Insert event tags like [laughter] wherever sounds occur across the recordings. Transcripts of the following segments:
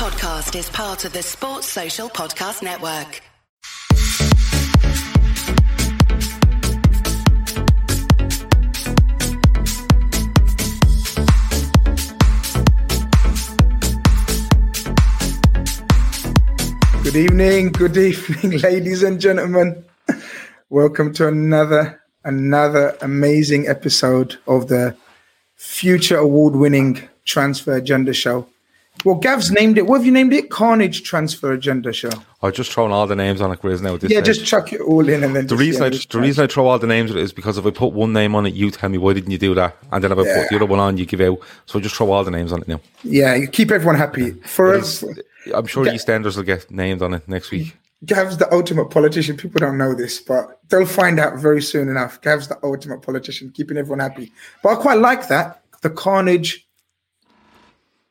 podcast is part of the Sports Social Podcast Network. Good evening, good evening, [laughs] ladies and gentlemen. [laughs] Welcome to another another amazing episode of the future award-winning transfer agenda show. Well, Gav's named it. What have you named it? Carnage Transfer Agenda Show. I've just thrown all the names on it, Grizz, now. Yeah, stage. just chuck it all in and then. the just, reason I just the reason I throw all the names on it is because if I put one name on it, you tell me why didn't you do that, and then if I Yeah. put the other one on, you give out. So I just throw all the names on it now. yeah, you keep everyone happy. For It's- I'm sure EastEnders will get named on it next week. Gav's the ultimate politician. People don't know this, but they'll find out very soon enough. Gav's the ultimate politician, keeping everyone happy. But I quite like that. The Carnage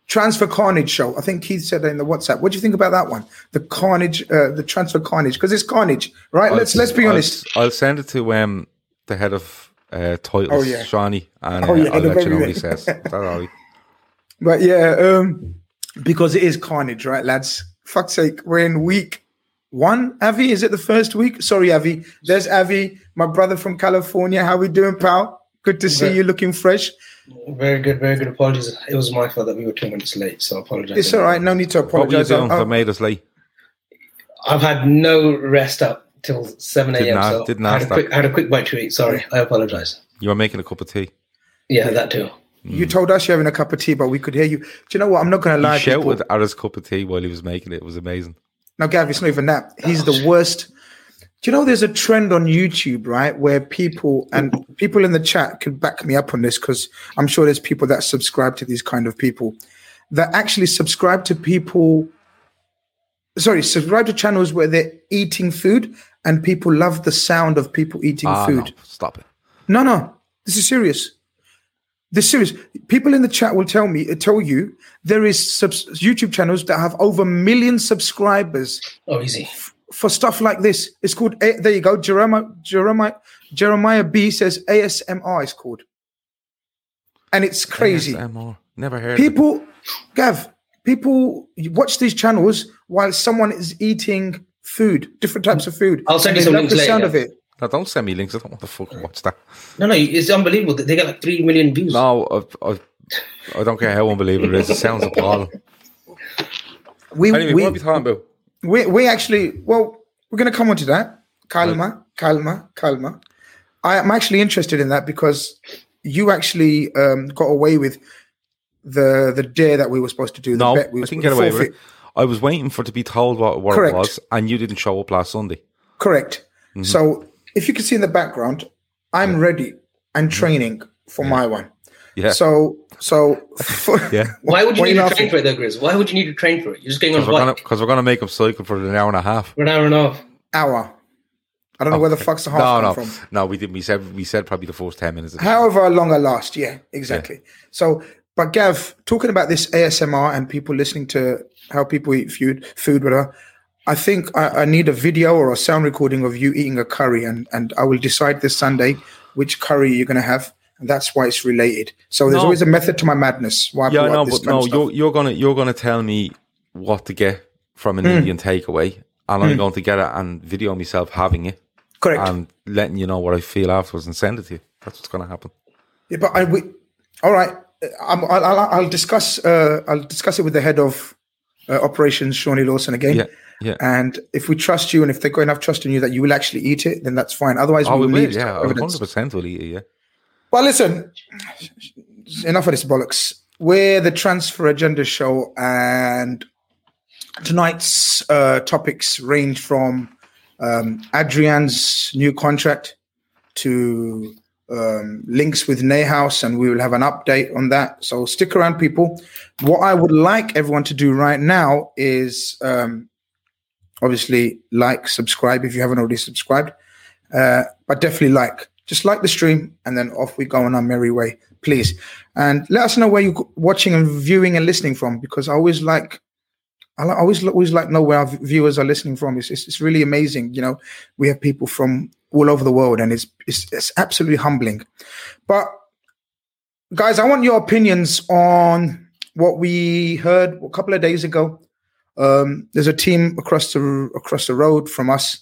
Transfer Carnage show. I think Keith said that in the WhatsApp. What do you think about that one? The Carnage, uh, the Transfer Carnage, because it's Carnage, right? let's let's be I'll- honest. I'll, send it to um the head of uh, titles, Oh, yeah. Shawnee, and Oh, uh, I'll let you know what he says. [laughs] That's all right. But yeah, um, because it is carnage, right, lads? Fuck's sake, we're in week one. Avi, is it the first week? Sorry, Avi. There's Avi, my brother from California. How we doing, pal? Good to see Very- you, looking fresh. Very good, very good. Apologies. It was my fault that we were two minutes late, so I apologize. It's all right. No need to apologize. What were you apologize. doing I'll- that made us late? I've had no rest up till seven Didn't a.m. ask- So didn't I had ask a quick, I had a quick bite to eat. Sorry, I apologize. You were making a cup of tea. Yeah, that too. Mm. You told us you're having a cup of tea, but we could hear you. Do you know what? I'm not going to lie. He people. shouted at his cup of tea while he was making it. It was amazing. No, Gav, it's not even that. He's the worst. Do you know there's a trend on YouTube, right, where people and people in the chat could back me up on this because I'm sure there's people that subscribe to these kind of people that actually subscribe to people. Sorry, subscribe to channels where they're eating food and people love the sound of people eating Ah, food. no, stop it. No, no, this is serious. This is serious. People in the chat will tell me, tell you, there is subs- YouTube channels that have over a million subscribers Oh, easy. For stuff like this. It's called. A- there you go. Jeremiah Jeremiah Jeremiah B says ASMR is called, and it's crazy. ASMR. Never heard. of it. People, Gav, people watch these channels while someone is eating food, different types of food. I'll send you some links the later, sound of it. No, don't send me links. I don't want to fucking watch that. No, no, it's unbelievable. They got like three million views. No, I, I, I don't care how unbelievable it is. It sounds appalling. We Anyway, we, what are we talking about? We we actually well, we're going to come on to that. Calma, calma, calma. I am actually interested in that because you actually um, got away with the the dare that we were supposed to do. The No, bet we I didn't get away with it. I was waiting for to be told what, what Correct. it was, and you didn't show up last Sunday. Correct. Mm-hmm. So if you can see in the background, I'm ready and training for my one. Yeah, So so [laughs] yeah. [laughs] Why would you need to train for it, though, Grizz? Why would you need to train for it? You're just going on Because a we're gonna bike because we're gonna make him cycle for an hour and a half. for an hour and a half. hour. I don't know where the fuck's the half No, come no, from. no. We didn't. We said we said probably the first ten minutes. Of the However long I last, yeah, exactly. So, but Gav, talking about this ASMR and people listening to how people eat food, food, whatever. I think I, I need a video or a sound recording of you eating a curry, and and I will decide this Sunday which curry you're going to have, and that's why it's related. So there's No. always a method to my madness. Why yeah, no, but no. You're you're gonna you're gonna tell me what to get from Hmm. an Indian takeaway, and I'm going to get it and video myself having it correct. and letting you know what I feel afterwards and send it to you. That's what's gonna happen. Yeah, but I we, all right. I'm, I'll, I'll, discuss. Uh, I'll discuss it with the head of uh, operations, Shawnee Lawson, again. Yeah, yeah. And if we trust you, and if they've got enough trust in you that you will actually eat it, then that's fine. Otherwise, Oh, we we will will. Yeah, hundred percent will eat it. Yeah. Well, listen. Enough of this bollocks. We're the Transfer Agenda Show, and tonight's uh, topics range from um, Adrian's new contract to um, links with Neuhaus, and we will have an update on that. So stick around, people. What I would like everyone to do right now is um, obviously like, subscribe if you haven't already subscribed, uh, but definitely like. Just like the stream, and then off we go on our merry way, please. And let us know where you're watching and viewing and listening from, because I always like I always always like know where our viewers are listening from. It's, it's it's really amazing. You know, we have people from all over the world, and it's it's, it's absolutely humbling. But guys, I want your opinions on what we heard a couple of days ago Um, there's a team across the across the road from us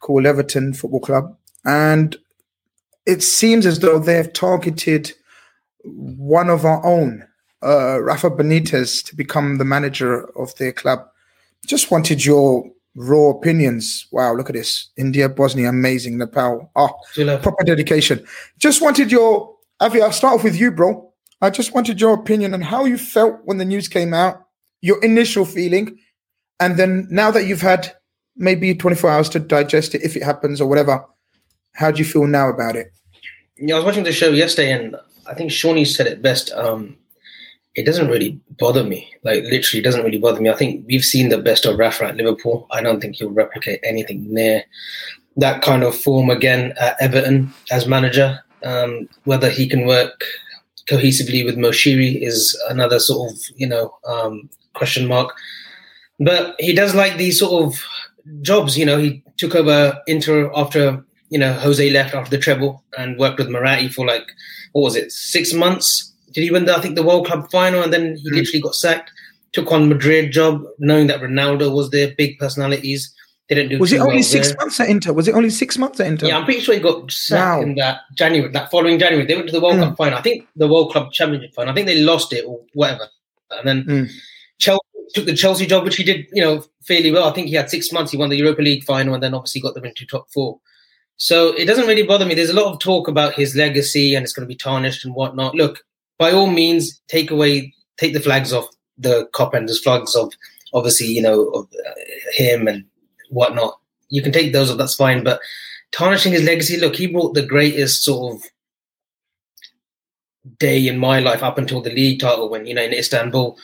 called Everton Football Club, and it seems as though they have targeted one of our own, uh, Rafa Benitez, to become the manager of their club. Just wanted your raw opinions. Wow, look at this. India, Bosnia, amazing. Nepal. Oh, proper dedication. Just wanted your, Avi, I'll start off with you, bro. I just wanted your opinion on how you felt when the news came out, your initial feeling, and then now that you've had maybe 24 hours to digest it, if it happens or whatever, how do you feel now about it? Yeah, I was watching the show yesterday, and I think Shawnee said it best. Um, it doesn't really bother me. Like literally, doesn't really bother me. I think we've seen the best of Rafa at Liverpool. I don't think he'll replicate anything near that kind of form again at Everton as manager. Um, whether he can work cohesively with Moshiri is another sort of you know um, question mark. But he does like these sort of jobs. You know, he took over Inter after you know Jose left after the treble and worked with Moratti for like what was it six months did he win the I think the World Club final and then he mm. literally got sacked. Took on Madrid job, knowing that Ronaldo was there, big personalities. Didn't do. Was it only well six there. months at Inter? Was it only six months at Inter? Yeah, I'm pretty sure he got sacked Wow. in that January, that following January. They went to the World Mm. Cup final. I think the World Club Championship final. I think they lost it or whatever. And then Mm. Chelsea took the Chelsea job, which he did, you know, fairly well. I think he had six months. He won the Europa League final and then obviously got them into top four. So it doesn't really bother me. There's a lot of talk about his legacy and it's going to be tarnished and whatnot. Look, by all means, take away, take the flags off the Kop and the flags of obviously, you know, of uh, him and whatnot. You can take those off, that's fine. But tarnishing his legacy, look, he brought the greatest sort of day in my life up until the league title when, you know, in Istanbul.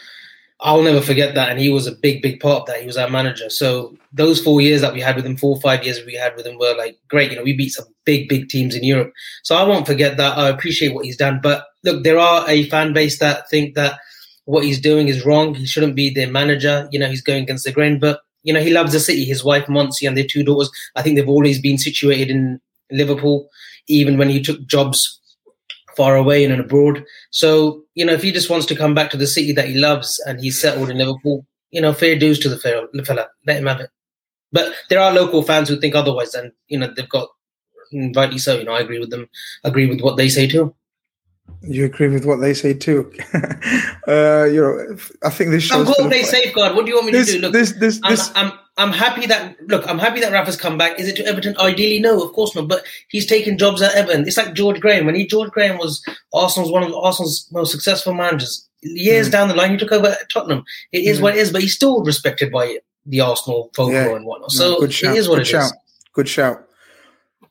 I'll never forget that. And he was a big, big part of that. He was our manager. So those four years that we had with him, four or five years we had with him were like great. You know, we beat some big, big teams in Europe. So I won't forget that. I appreciate what he's done. But look, there are a fan base that think that what he's doing is wrong. He shouldn't be their manager. You know, he's going against the grain. But, you know, he loves the city. His wife, Montse, and their two daughters, I think they've always been situated in Liverpool, even when he took jobs far away and abroad. So, you know, if he just wants to come back to the city that he loves and he's settled in Liverpool, you know, fair dues to the fella. Let him have it. But there are local fans who think otherwise, and you know they've got rightly so. You know, I agree with them. Agree with what they say too. You agree with what they say too. [laughs] uh, you know, I think this I'm shows. going to play safeguard. What do you want me This, to do? Look, this, this, I'm, this. I'm I'm happy that look. I'm happy that Rafa's come back. Is it to Everton? Ideally, no, of course not. But he's taken jobs at Everton. It's like George Graham. When he George Graham was Arsenal's one of Arsenal's most successful managers. Years mm. down the line, he took over at Tottenham. It is mm. what it is, but he's still respected by the Arsenal folklore Yeah. and whatnot. No, So good shout. it is what good it shout. is. Good shout.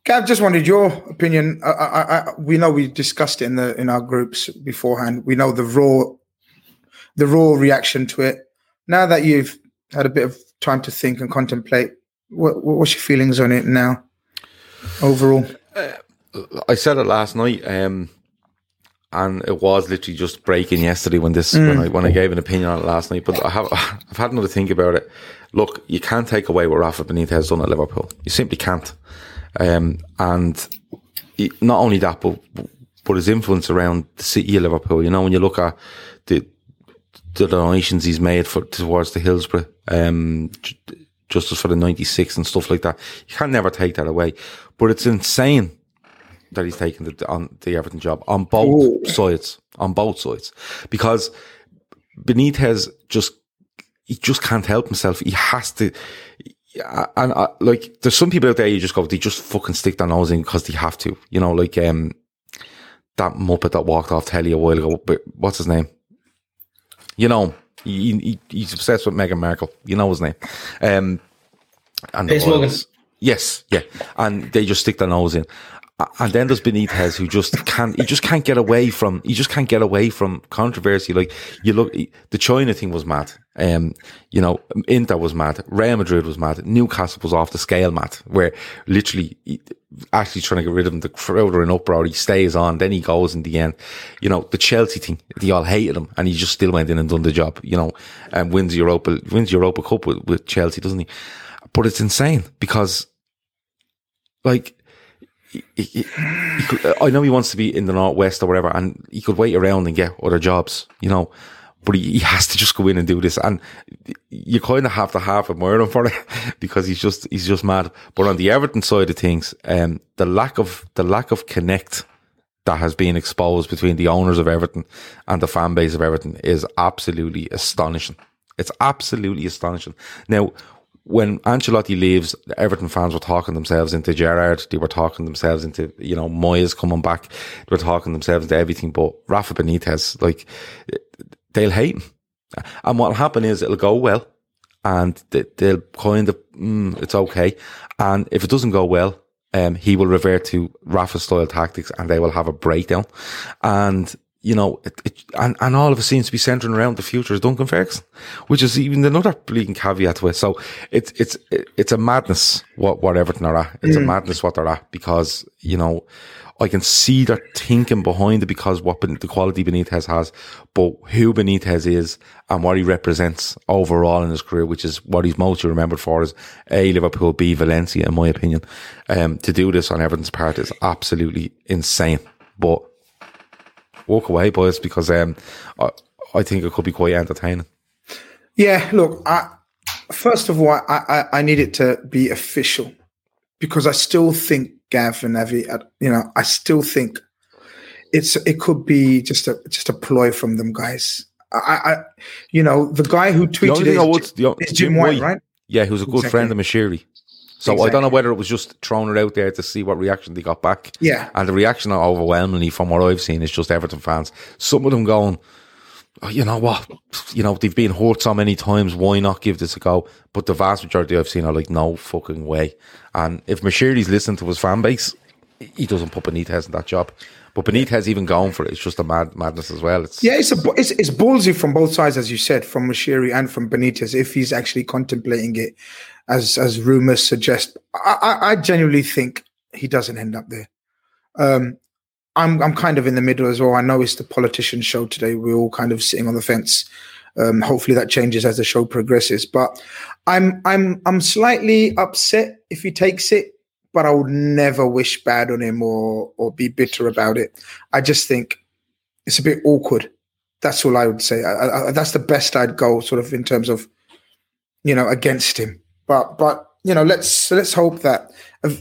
Gav, just wanted your opinion. I, I, I, we know we discussed it in the in our groups beforehand. We know the raw, the raw reaction to it. Now that you've had a bit of time to think and contemplate, what, what's your feelings on it now? Overall, I said it last night, um, and it was literally just breaking yesterday when this when I when I gave an opinion on it last night. But I have [sighs] I've had another think about it. Look, you can't take away what Rafa Benitez has done at Liverpool. You simply can't. Um, and not only that, but but his influence around the city of Liverpool. You know, when you look at the the donations he's made for towards the Hillsborough um, ju- Justice for the '96 and stuff like that, you can never take that away. But it's insane that he's taken the, on the Everton job on both sides, on both sides, because Benitez just he just can't help himself. He has to. And uh, like, there's some people out there you just go, they just fucking stick their nose in because they have to. You know, like um, that muppet that walked off telly a while ago. But what's his name? You know, he, he he's obsessed with Meghan Markle. You know his name. Um, and Piers Morgan. Yes, yeah, and they just stick their nose in. And then there's Benitez who just can't, he just can't get away from, he just can't get away from controversy. Like you look, the China thing was mad. Um, you know, Inter was mad. Real Madrid was mad. Newcastle was off the scale mad, where literally actually trying to get rid of him. The crowd are in uproar. He stays on, then he goes in the end. You know, the Chelsea thing, they all hated him and he just still went in and done the job, you know, and wins Europa, wins Europa Cup with, with Chelsea, doesn't he? But it's insane because like, he, he, he could, I know he wants to be in the northwest or whatever, and he could wait around and get other jobs, you know. but he, he has to just go in and do this. And you kind of have to half admire him for it [laughs] because he's just, he's just mad. But on the Everton side of things, um, the lack of, the lack of connect that has been exposed between the owners of Everton and the fan base of Everton is absolutely astonishing. It's absolutely astonishing. Now, when Ancelotti leaves, the Everton fans were talking themselves into Gerrard. They were talking themselves into, you know, Moyes coming back. They were talking themselves into everything. But Rafa Benitez, like, they'll hate him. And what'll happen is it'll go well and they'll kind of, mm, it's okay. And if it doesn't go well, um, he will revert to Rafa style tactics and they will have a breakdown. And, you know, it, it, and, and all of it seems to be centering around the future of Duncan Ferguson, which is even another bleeding caveat to it. So it's, it's, it's a madness what, what Everton are at. It's mm. a madness what they're at because, you know, I can see their thinking behind it because what the quality Benitez has, but who Benitez is and what he represents overall in his career, which is what he's mostly remembered for is A, Liverpool, B, Valencia, in my opinion. Um, to do this on Everton's part is absolutely insane. But walk away, boys, because um, I, I think it could be quite entertaining. Yeah, look, I, first of all, I, I, I need it to be official because I still think Gav and Avi, you know, I still think it's it could be just a just a ploy from them guys. I, I you know, the guy who tweeted the it would, is, the, is Jim White, right? Yeah, who's a good exactly. friend of Moshiri. So exactly. I don't know whether it was just throwing it out there to see what reaction they got back. Yeah. And the reaction overwhelmingly from what I've seen is just Everton fans. Some of them going, oh, you know what? You know, they've been hurt so many times. Why not give this a go? But the vast majority I've seen are like, no fucking way. And if Moshiri's listening to his fan base, he doesn't put Benitez in that job. But Benitez even going for it. It's just a mad madness as well. It's yeah, it's a it's, it's ballsy from both sides, as you said, from Moshiri and from Benitez. If he's actually contemplating it, as as rumors suggest, I, I, I genuinely think he doesn't end up there. Um, I'm I'm kind of in the middle as well. I know it's the politician show today. We're all kind of sitting on the fence. Um, hopefully that changes as the show progresses. But I'm I'm I'm slightly upset if he takes it but I would never wish bad on him or or be bitter about it. I just think it's a bit awkward. That's all I would say. I, I, that's the best I'd go, sort of in terms of, you know, against him. But but you know, let's let's hope that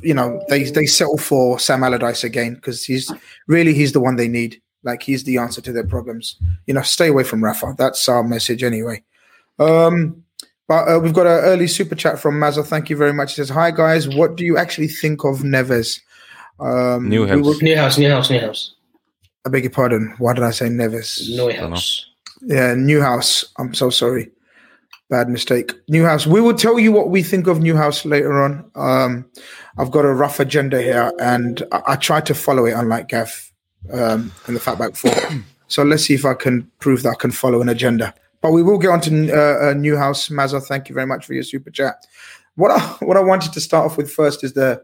you know they they settle for Sam Allardyce again because he's really he's the one they need. Like he's the answer to their problems. You know, stay away from Rafa. That's our message anyway. Um, but uh, we've got an early super chat from Mazza. Thank you very much. He says, "Hi guys, what do you actually think of Neves?" Um, Neuhaus, we Neuhaus, new house. I beg your pardon. Why did I say Neves? Neuhaus. Yeah, Neuhaus. I'm so sorry. Bad mistake. Neuhaus. We will tell you what we think of Neuhaus later on. Um, I've got a rough agenda here, and I, I try to follow it, unlike Gav um, in the Fatback Four. [coughs] so let's see if I can prove that I can follow an agenda. But we will get on to uh, uh, Neuhaus. Mazza, thank you very much for your super chat. What I, what I wanted to start off with first is the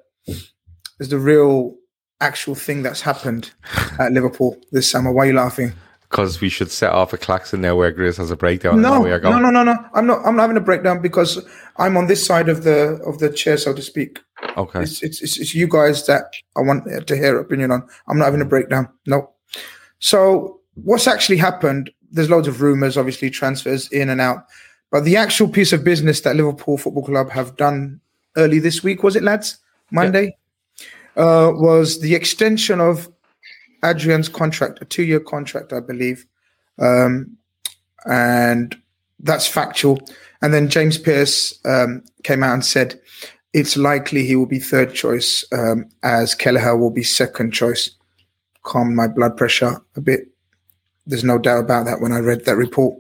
is the real actual thing that's happened at Liverpool this summer. Why are you laughing? Because we should set off a klaxon now where Grace has a breakdown. No, no, no, no, no. I'm not. I'm not having a breakdown because I'm on this side of the of the chair, so to speak. Okay. It's it's, it's, it's you guys that I want to hear opinion on. I'm not having a breakdown. No. So what's actually happened there's loads of rumours, obviously transfers in and out. But the actual piece of business that Liverpool Football Club have done early this week, was it, lads? Monday? Yeah. Uh, was the extension of Adrian's contract, a two year contract, I believe. Um, and that's factual. And then James Pearce um, came out and said it's likely he will be third choice, um, as Kelleher will be second choice. Calm my blood pressure a bit. There's no doubt about that when I read that report.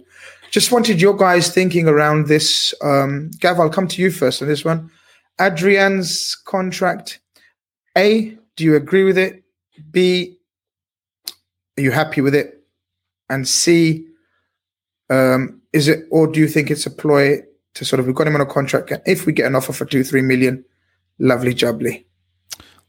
Just wanted your guys thinking around this. Um, Gav, I'll come to you first on this one. Adrian's contract. A, do you agree with it? B, are you happy with it? And C, um, is it, or do you think it's a ploy to sort of, we've got him on a contract. If we get an offer for two, three million, lovely jubbly.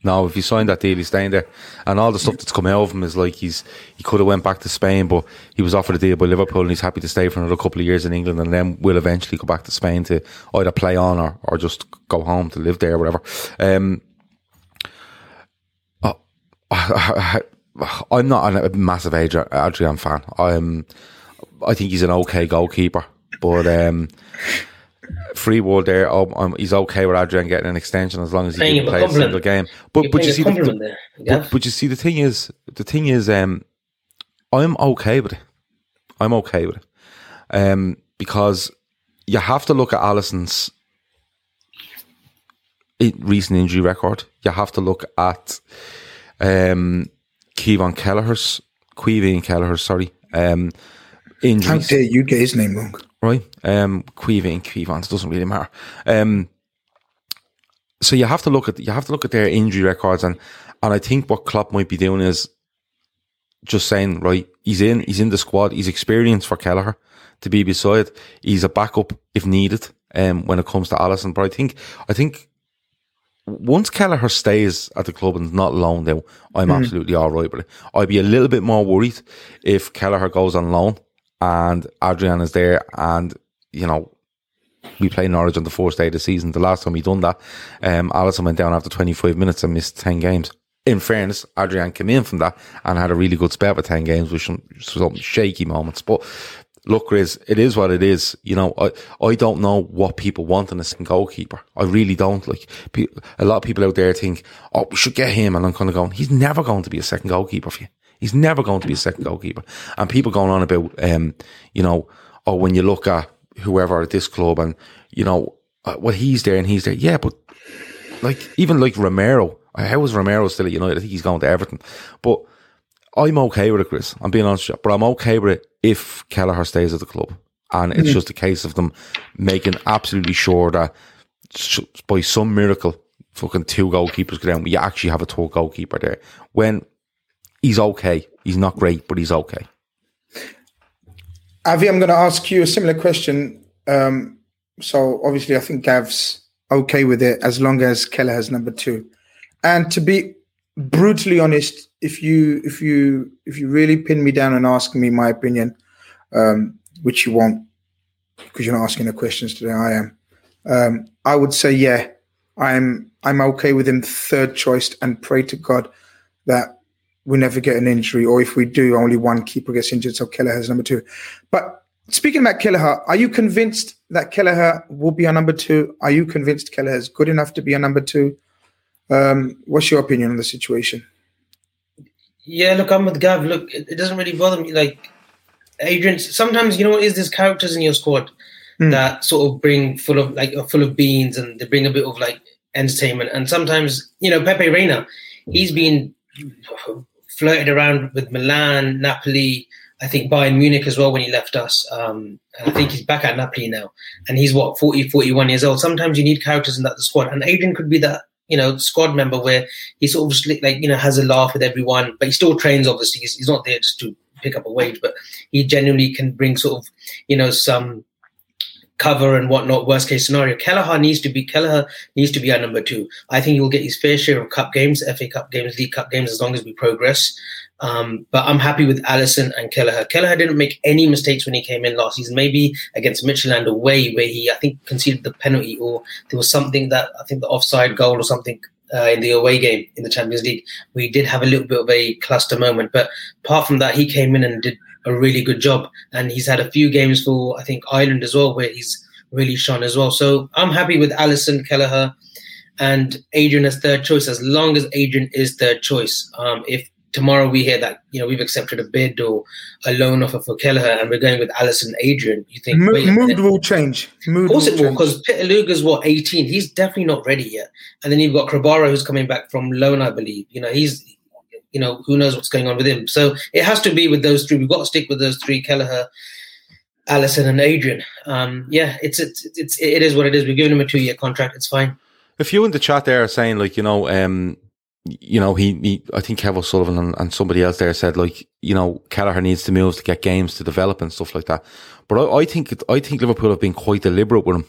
No, if he signed that deal, he's staying there. And all the stuff that's come out of him is like he's he could have went back to Spain, but he was offered a deal by Liverpool, and he's happy to stay for another couple of years in England, and then will eventually go back to Spain to either play on or, or just go home to live there, or whatever. Um, [laughs] I, am not a massive Adrian fan. I'm I think he's an okay goalkeeper, but um, free wall there. Oh, um, he's okay with Adrian getting an extension as long as he can a play a single game. But You're but you see, the, compliment there. Yeah. but, but you see, the thing is, the thing is, um, I'm okay with it. I'm okay with it, um, because you have to look at Alisson's recent injury record. You have to look at um, Kevon Kelleher's, Queevy Kelleher's, sorry, um, injuries dare you get his name wrong? right? Um, Queevy and Queevans doesn't really matter. Um, so you have to look at you have to look at their injury records, and and I think what Klopp might be doing is just saying, right, he's in, he's in the squad, he's experienced for Kelleher to be beside. He's a backup if needed. Um, when it comes to Alisson, but I think I think once Kelleher stays at the club and is not loaned out, I'm absolutely all right with it. I'd be a little bit more worried if Kelleher goes on loan and Adrian is there and, you know, we play Norwich on the fourth day of the season. The last time we done that, um, Alisson went down after 25 minutes and missed 10 games. In fairness, Adrian came in from that and had a really good spell with 10 games with some, some shaky moments. But look, Grizz, it is what it is. You know, I, I don't know what people want in a second goalkeeper. I really don't. Like, pe- a lot of people out there think, oh, we should get him. And I'm kind of going, he's never going to be a second goalkeeper for you. He's never going to be a second goalkeeper. And people going on about, um, you know, oh, when you look at whoever at this club and, you know, uh, well, he's there and he's there. Yeah, but like, even like Romero, how is Romero still at United? I think he's going to Everton. But I'm okay with it, Chris. I'm being honest with you. But I'm okay with it if Kelleher stays at the club. And it's just a case of them making absolutely sure that by some miracle, fucking two goalkeepers go down, we actually have a tall goalkeeper there. When he's okay. He's not great, but he's okay. Avi, I'm going to ask you a similar question. Um, so obviously, I think Gav's okay with it as long as Keller has number two. And to be brutally honest, if you if you if you really pin me down and ask me my opinion, um, which you won't, because you're not asking the questions today, I am. Um, I would say, yeah, I'm I'm okay with him third choice, and pray to God that we never get an injury, or if we do, only one keeper gets injured, so Kelleher has number two. But speaking about Kelleher, are you convinced that Kelleher will be a number two? Are you convinced Kelleher is good enough to be a number two? Um, what's your opinion on the situation? Yeah, look, I'm with Gav. Look, it, it doesn't really bother me. Like Adrian, sometimes you know what is there's characters in your squad that sort of bring full of like are full of beans and they bring a bit of like entertainment. And sometimes you know Pepe Reina, he's been flirted around with Milan, Napoli. I think Bayern Munich as well when he left us. Um, I think he's back at Napoli now, and he's what 40, 41 years old. Sometimes you need characters in that the squad, and Adrian could be that you know squad member where he sort of like you know has a laugh with everyone, but he still trains. Obviously, he's, he's not there just to pick up a wage, but he genuinely can bring sort of you know some cover and whatnot. Worst case scenario, Kelleher needs to be Kelleher needs to be our number two. I think he'll get his fair share of cup games, FA Cup games, League Cup games, as long as we progress. Um, but I'm happy with Alisson and Kelleher. Kelleher didn't make any mistakes when he came in last season. Maybe against Midtjylland away, where he I think conceded the penalty, or there was something that I think the offside goal or something uh, in the away game in the Champions League. We did have a little bit of a cluster moment, but apart from that, he came in and did a really good job. And he's had a few games for I think Ireland as well, where he's really shone as well. So I'm happy with Alisson Kelleher and Adrian as third choice, as long as Adrian is third choice. Um, if tomorrow we hear that you know we've accepted a bid or a loan offer for Kelleher and we're going with Alisson Adrian, you think Mo- mood will change. Mood Of course it will, change. because Pitaluga's what 18. He's definitely not ready yet. And then you've got Grabara who's coming back from loan, I believe. You know, he's you know, who knows what's going on with him. So it has to be with those three. We've got to stick with those three, Kelleher, Alisson and Adrian. Um, yeah, it's it's it's it is what it is. We're giving him a two year contract. It's fine. A few in the chat there are saying like, you know, um, you know, he, he I think Kevin Sullivan and, and somebody else there said like, you know, Kelleher needs to move to get games to develop and stuff like that. But I, I think I think Liverpool have been quite deliberate with him,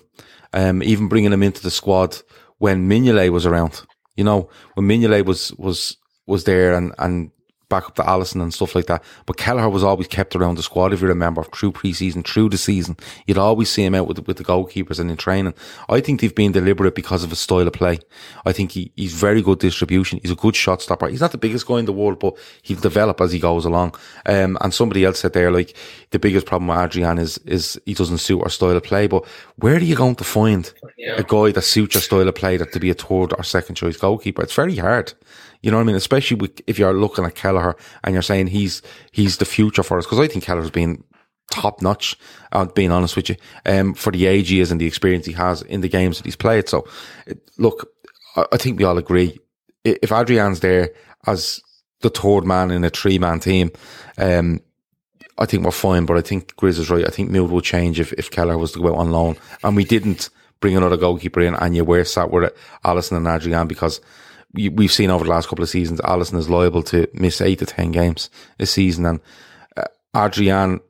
um, even bringing him into the squad when Mignolet was around. You know, when Mignolet was was was there and and back up to Alisson and stuff like that. But Kelleher was always kept around the squad, if you remember, through pre-season, through the season. You'd always see him out with, with the goalkeepers and in training. I think they've been deliberate because of his style of play. I think he, he's very good distribution. He's a good shot stopper. He's not the biggest guy in the world, but he'll develop as he goes along. Um, and somebody else said there, like, the biggest problem with Adrian is, is he doesn't suit our style of play. But where are you going to find Yeah. a guy that suits your style of play that to be a third or second choice goalkeeper? It's very hard. You know what I mean? Especially with, if you're looking at Kelleher and you're saying he's he's the future for us, because I think Kelleher's been top notch. Uh, being honest with you, um, for the age he is and the experience he has in the games that he's played. So, look, I, I think we all agree if Adrian's there as the third man in a three man team, um, I think we're fine. But I think Grizz is right. I think mood will change if if Keller was to go out on loan, and we didn't bring another goalkeeper in, and you were sat with Alisson and Adrian because we've seen over the last couple of seasons, Alisson is liable to miss eight to ten games a season, and uh, Adrian,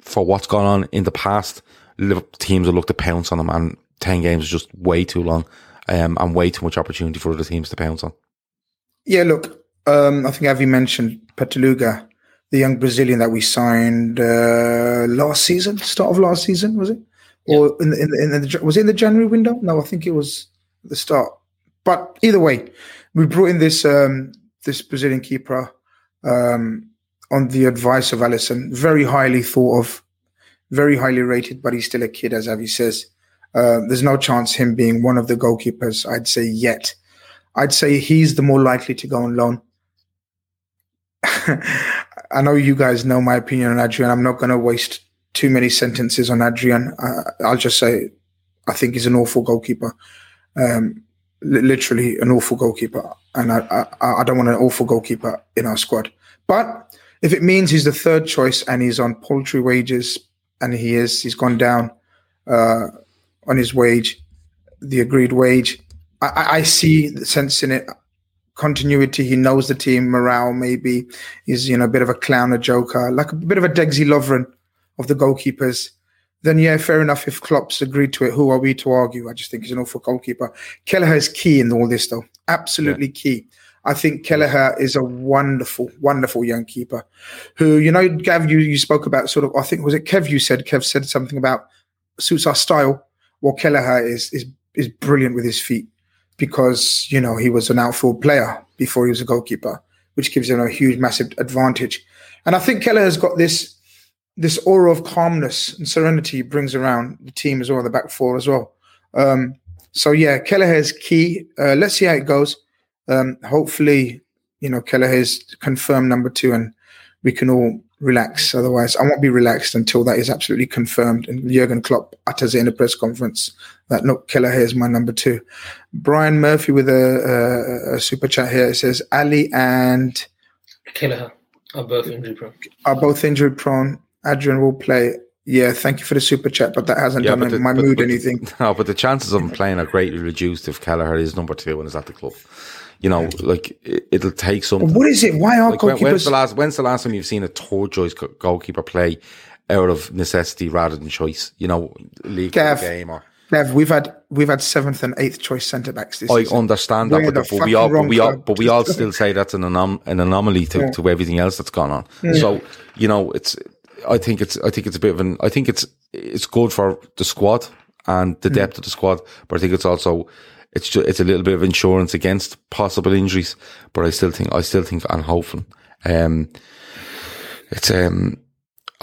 for what's gone on in the past, teams have looked to pounce on him, and ten games is just way too long, um, and way too much opportunity for other teams to pounce on. Yeah, look, um, I think Avi mentioned Pitaluga, the young Brazilian that we signed uh, last season, start of last season, was it? Or in the, in the, in the was it in the January window? No, I think it was the start. But either way, we brought in this um, this Brazilian keeper um, on the advice of Alisson, very highly thought of, very highly rated, but he's still a kid, as Avi says. Uh, there's no chance him being one of the goalkeepers, I'd say, yet. I'd say he's the more likely to go on loan. [laughs] I know you guys know my opinion on Adrian. I'm not going to waste too many sentences on Adrian. Uh, I'll just say I think he's an awful goalkeeper. Um, literally an awful goalkeeper. And I, I, I don't want an awful goalkeeper in our squad. But if it means he's the third choice and he's on paltry wages, and he is, he's gone down uh, on his wage, the agreed wage. I, I see the sense in it. Continuity. He knows the team morale. Maybe he's you know a bit of a clown, a joker, like a bit of a Degsy Lovren of the goalkeepers. Then yeah, fair enough. If Klopp's agreed to it, who are we to argue? I just think he's an awful goalkeeper. Kelleher is key in all this, though. Absolutely key. I think Kelleher is a wonderful, wonderful young keeper who, you know, Gav, you, you spoke about sort of, I think, was it Kev you said? Kev said something about suits our style. Well, Kelleher is, is, is brilliant with his feet because, you know, he was an outfield player before he was a goalkeeper, which gives him a huge, massive advantage. And I think Kelleher's got this, this aura of calmness and serenity brings around the team as well, the back four as well. Um, so yeah, Kelleher is key. Uh, let's see how it goes. Um, hopefully, you know, Kelleher is confirmed number two, and we can all relax. Otherwise, I won't be relaxed until that is absolutely confirmed. And Jurgen Klopp utters it in a press conference that no, Kelleher is my number two. Brian Murphy with a, a, a super chat here it says Ali and Kelleher are both injury prone. are both injury prone. Adrian will play. Yeah, thank you for the super chat, but that hasn't done the- my but- mood but- anything. [laughs] No, but the chances of him playing are greatly reduced if Kelleher is number two and is at the club. You know, like it, it'll take something. What is it? Why are Like, when, when's the last? When's the last time you've seen a third choice goalkeeper play out of necessity rather than choice? You know, league Gav. game or. Gav, we've had we've had seventh and eighth choice centre backs this I season. understand that, but, the but we all, but we all, but we all still say that's an anom- an anomaly to, to everything else that's gone on. So you know, it's. I think it's. I think it's a bit of an. I think it's. It's good for the squad and the depth of the squad, but I think it's also. It's just, it's a little bit of insurance against possible injuries, but I still think I still think and hoping, um, it's um,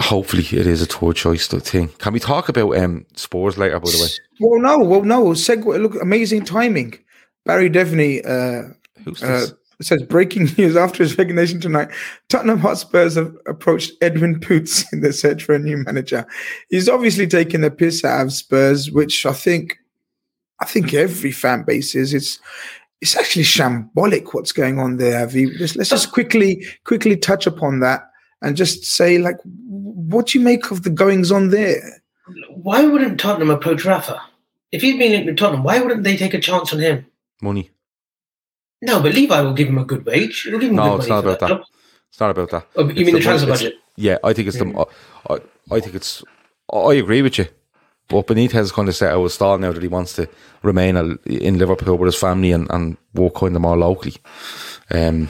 hopefully it is a third choice thing. Can we talk about um Spurs later? By the way, Well, no, well, no. Segue. Look, amazing timing. Barry Devaney uh, who's uh, this? says breaking [laughs] news after his resignation tonight. Tottenham Hotspurs have approached Edwin Poots [laughs] in their search for a new manager. He's obviously taken the piss out of Spurs, which I think, I think every fan base is. It's it's actually shambolic what's going on there. Avi. Let's, let's just quickly quickly touch upon that and just say like, what do you make of the goings on there? Why wouldn't Tottenham approach Rafa? If he'd been linked with Tottenham, why wouldn't they take a chance on him? money. No, but Levy will give him a good wage. He'll give him No, good it's not about that. job. It's not about that. Oh, you It's mean the mon- transfer budget? Yeah, I think it's the. I, I think it's. I agree with you, but Benitez is kind of set out a stall now that he wants to remain a, in Liverpool with his family and, and work kind of more locally. Um,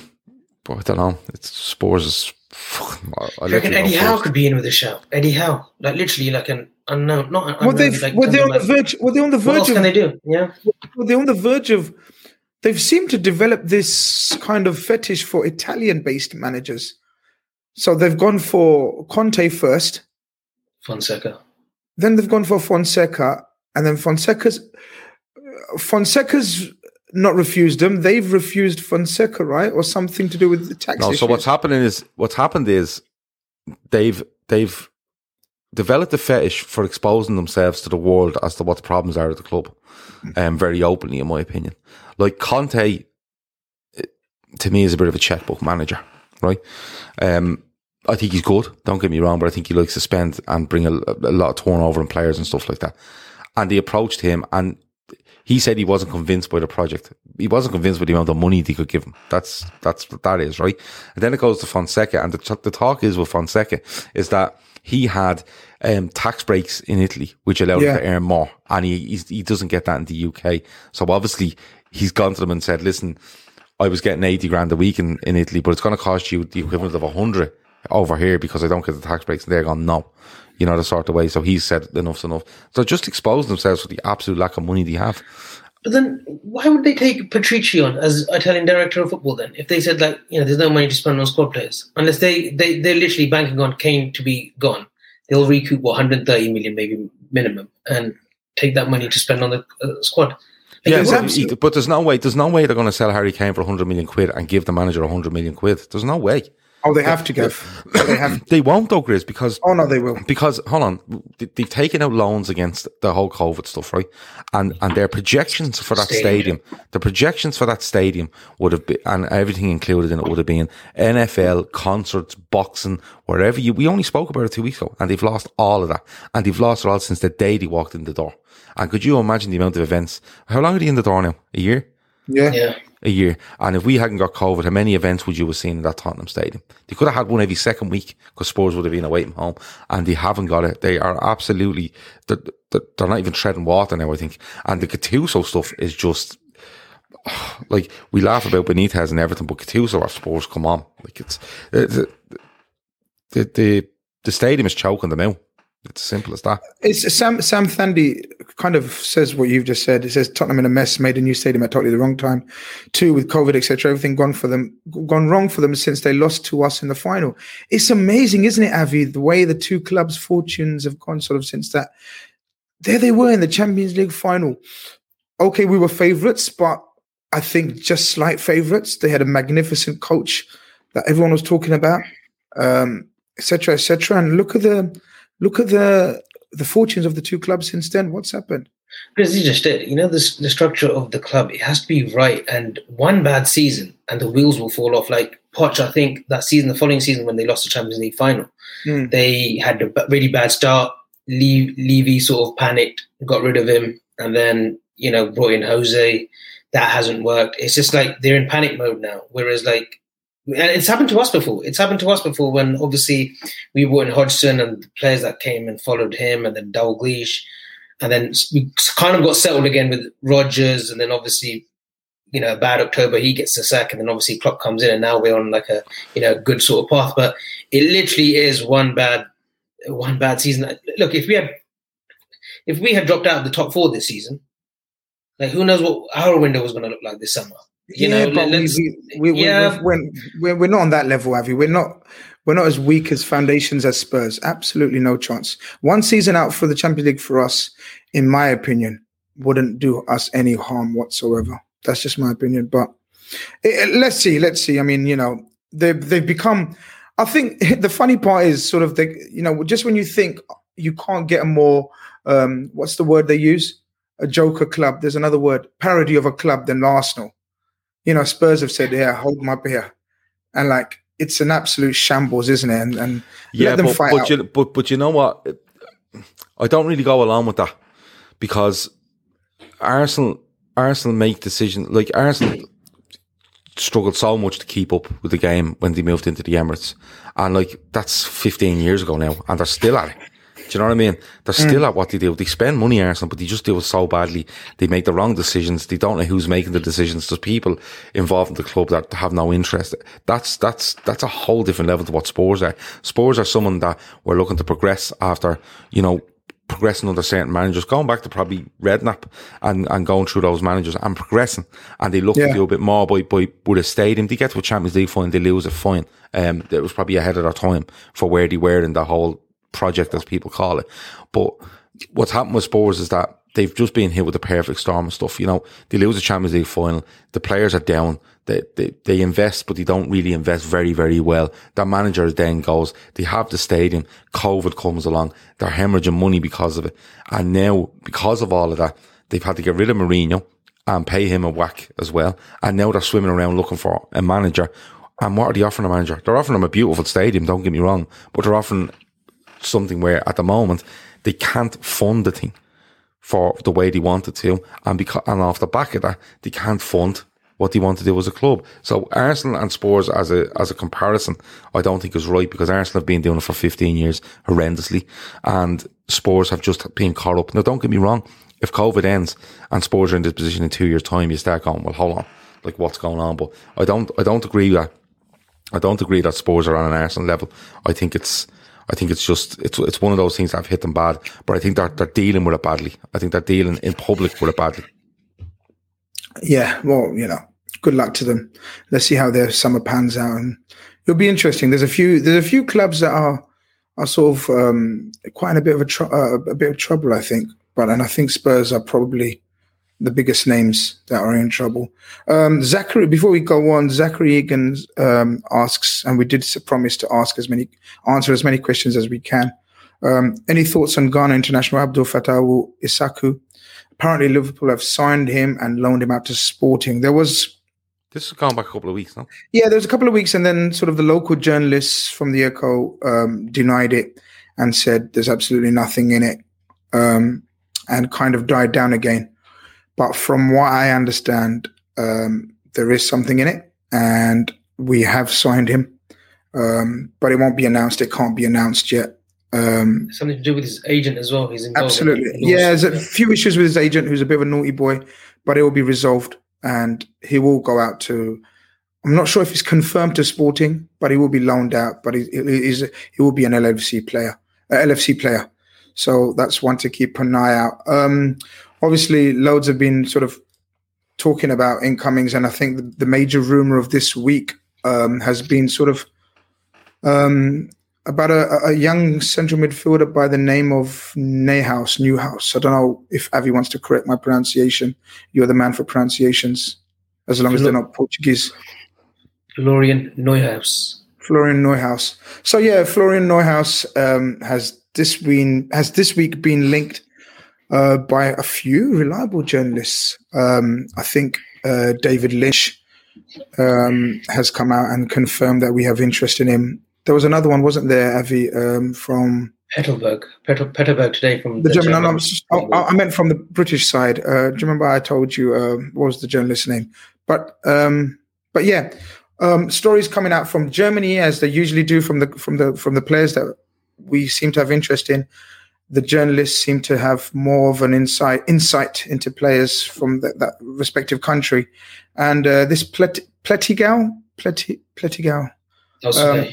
but I don't know. It's Spurs is. fucking- I- I Do you let reckon Eddie Howe could be in with a shout? Eddie Howe, like literally like an unknown, not an Well, unknown. they've like, were they on the verge? Were they on the verge? What else of? can they do? Yeah, well, they're on the verge of. They've seemed to develop this kind of fetish for Italian-based managers. So they've gone for Conte first, Fonseca. then they've gone for Fonseca, and then Fonseca's Fonseca's not refused them. They've refused Fonseca, right, or something to do with the tax. No, so what's happening is what's happened is they've they've developed a fetish for exposing themselves to the world as to what the problems are at the club, um, very openly, in my opinion. Like Conte, eh, to me, is a bit of a checkbook manager, right? Um, I think he's good. Don't get me wrong, but I think he likes to spend and bring a, a lot of turnover in players and stuff like that. And they approached him, and he said he wasn't convinced by the project. He wasn't convinced by the amount of money they could give him. That's that's what that is, right? And then it goes to Fonseca, and the, the talk is with Fonseca is that he had um, tax breaks in Italy, which allowed Yeah. him to earn more, and he he's, he doesn't get that in the UK. So obviously, he's gone to them and said, "Listen, I was getting eighty grand a week in, in Italy, but it's going to cost you the equivalent of a hundred over here because I don't get the tax breaks." And they're gone, "No." You know, the sort of way. So he said, enough's enough. So just expose themselves to the absolute lack of money they have. But then, why would they take Paratici on as Italian director of football? Then, if they said like, you know, there's no money to spend on squad players, unless they they they're literally banking on Kane to be gone, they'll recoup what 130 million maybe minimum, and take that money to spend on the uh, squad. Yeah, but, but there's no way. There's no way they're going to sell Harry Kane for 100 million quid and give the manager 100 million quid. There's no way. Oh, they have to give. Oh, they have. [clears throat] They won't though, Grizz, because Oh no, they will. because hold on, they- they've taken out loans against the whole COVID stuff, right? And and their projections for that Stadium. stadium, the projections for that stadium would have been, and everything included in it would have been NFL, concerts, boxing, wherever you. We only spoke about it two weeks ago, and they've lost all of that, and they've lost it all since the day they walked in the door. And could you imagine the amount of events? How long are they in the door now? A year Yeah. yeah, a year. And if we hadn't got COVID, how many events would you have seen in that Tottenham stadium? They could have had one every second week because Spurs would have been away from home, and they haven't got it. They are absolutely they're, they're they're not even treading water now. I think, and the Gattuso stuff is just. [sighs] Like we laugh about Benitez and everything, but Gattuso or Spurs, come on! Like it's the the the, the stadium is choking them out. It's simple as that. It's Sam Sam Thandi kind of says what you've just said. It says Tottenham in a mess, made a new stadium at totally the wrong time. Two with COVID, etc. Everything gone for them, gone wrong for them since they lost to us in the final. It's amazing, isn't it, Avi? The way the two clubs' fortunes have gone sort of since that. There they were in the Champions League final. Okay, we were favourites, but I think just slight favourites. They had a magnificent coach that everyone was talking about, um, etc., etc. And look at the look at the the fortunes of the two clubs since then. What's happened? because you just did. You know, this, the structure of the club it has to be right, and one bad season and the wheels will fall off. Like Poch, I think that season, the following season when they lost the Champions League final, Hmm. they had a really bad start. Le- Levy sort of panicked, got rid of him, and then you know brought in Jose. That hasn't worked. It's just like they're in panic mode now. Whereas like, it's happened to us before. It's happened to us before when obviously we brought in Hodgson and the players that came and followed him, and then Dalglish, and then we kind of got settled again with Rodgers, and then obviously. You know, bad October, he gets the sack, and then obviously Klopp comes in, and now we're on like a you know good sort of path. But it literally is one bad one bad season. Look, if we had if we had dropped out of the top four this season, like who knows what our window was going to look like this summer? You know, but we, we, we, yeah. we're, we're, we're not on that level, Avi. We're not we're not as weak as foundations as Spurs. Absolutely no chance. One season out for the Champions League for us, in my opinion, wouldn't do us any harm whatsoever. That's just my opinion. But eh, let's see, let's see. I mean, you know, they've they've become. I think [laughs] the funny part is sort of the you know just when you think you can't get a more um, what's the word they use a joker club. There's another word parody of a club than Arsenal. You know, Spurs have said, "Yeah, hold them up here," and like it's an absolute shambles, isn't it? And, and Yeah, let them but fight but out. you, but but you know what? I don't really go along with that because Arsenal Arsenal make decisions like Arsenal struggled so much to keep up with the game when they moved into the Emirates, and like that's fifteen years ago now, and they're still at it. You know what I mean? They're still at what they do. They spend money, Arsenal, but they just do it so badly. They make the wrong decisions. They don't know who's making the decisions. There's people involved in the club that have no interest. That's that's that's a whole different level to what Spurs are. Spurs are someone that we're looking to progress after, you know, progressing under certain managers, going back to probably Redknapp and, and going through those managers and progressing. And they look Yeah. to do a bit more by, by with a stadium. They get to a Champions League final, they lose it fine. Um, it was probably ahead of their time for where they were in the whole project, as people call it. But what's happened with Spurs is that they've just been hit with the perfect storm of stuff. You know, they lose the Champions League final. The players are down. They, they, they invest, but they don't really invest very, very well. Their manager then goes, they have the stadium. COVID comes along. They're hemorrhaging money because of it. And now, because of all of that, they've had to get rid of Mourinho and pay him a whack as well. And now they're swimming around looking for a manager. And what are they offering a manager? They're offering him a beautiful stadium, don't get me wrong, but they're offering something where at the moment they can't fund the thing for the way they wanted to, and because and off the back of that, they can't fund what they want to do as a club. So Arsenal and Spurs as a as a comparison, I don't think is right because Arsenal have been doing it for 15 years horrendously, and Spurs have just been caught up. Now, don't get me wrong, if COVID ends and Spurs are in this position in two years' time, you start going, well, hold on, like what's going on? But I don't, I don't agree that I don't agree that Spurs are on an Arsenal level. I think it's, I think it's just, it's, it's one of those things that have hit them bad, but I think they're, they're dealing with it badly. I think they're dealing in public with it badly. Yeah, well, you know, good luck to them. Let's see how their summer pans out, and it'll be interesting. There's a few, there's a few clubs that are are sort of um, quite in a bit of a, tr- uh, a bit of trouble, I think. But and I think Spurs are probably the biggest names that are in trouble. Um, Zachary, before we go on, Zachary Egan um, asks, and we did promise to ask as many, answer as many questions as we can. Um, any thoughts on Ghana international Abdul Fatawu Issahaku? Apparently, Liverpool have signed him and loaned him out to Sporting. There was, This has gone back a couple of weeks now. yeah, there was a couple of weeks, and then sort of the local journalists from the Echo um, denied it and said there's absolutely nothing in it, um, and kind of died down again. But from what I understand, um, there is something in it, and we have signed him, um, but it won't be announced. It can't be announced yet. Um, Something to do with his agent as well. He's involved Absolutely. that Yeah, there's a few issues with his agent, who's a bit of a naughty boy, but it will be resolved and he will go out to. I'm not sure if he's confirmed to Sporting, but he will be loaned out. But he, he, he will be an LFC player, uh, LFC player. So that's one to keep an eye out. Um, obviously, loads have been sort of talking about incomings, and I think the, the major rumor of this week um, has been sort of um, about a, a young central midfielder by the name of Neyhouse, Newhouse. I don't know if Avi wants to correct my pronunciation. You're the man for pronunciations, as long as they're not Portuguese. Florian Neuhaus. Florian Neuhaus. So yeah, Florian Neuhaus um, has this been has this week been linked uh, by a few reliable journalists. Um, I think uh, David Lynch um, has come out and confirmed that we have interest in him. There was another one, wasn't there, Avi, um, from. Petal, Petalberg today from the German. No, no, oh, I I meant from the British side. Uh, do you remember I told you uh, what was the journalist's name? But um, but yeah, um, stories coming out from Germany as they usually do from the from the from the players that we seem to have interest in. The journalists seem to have more of an insight insight into players from that, that respective country, and uh, this Plet- Pletigau Pleti- was um,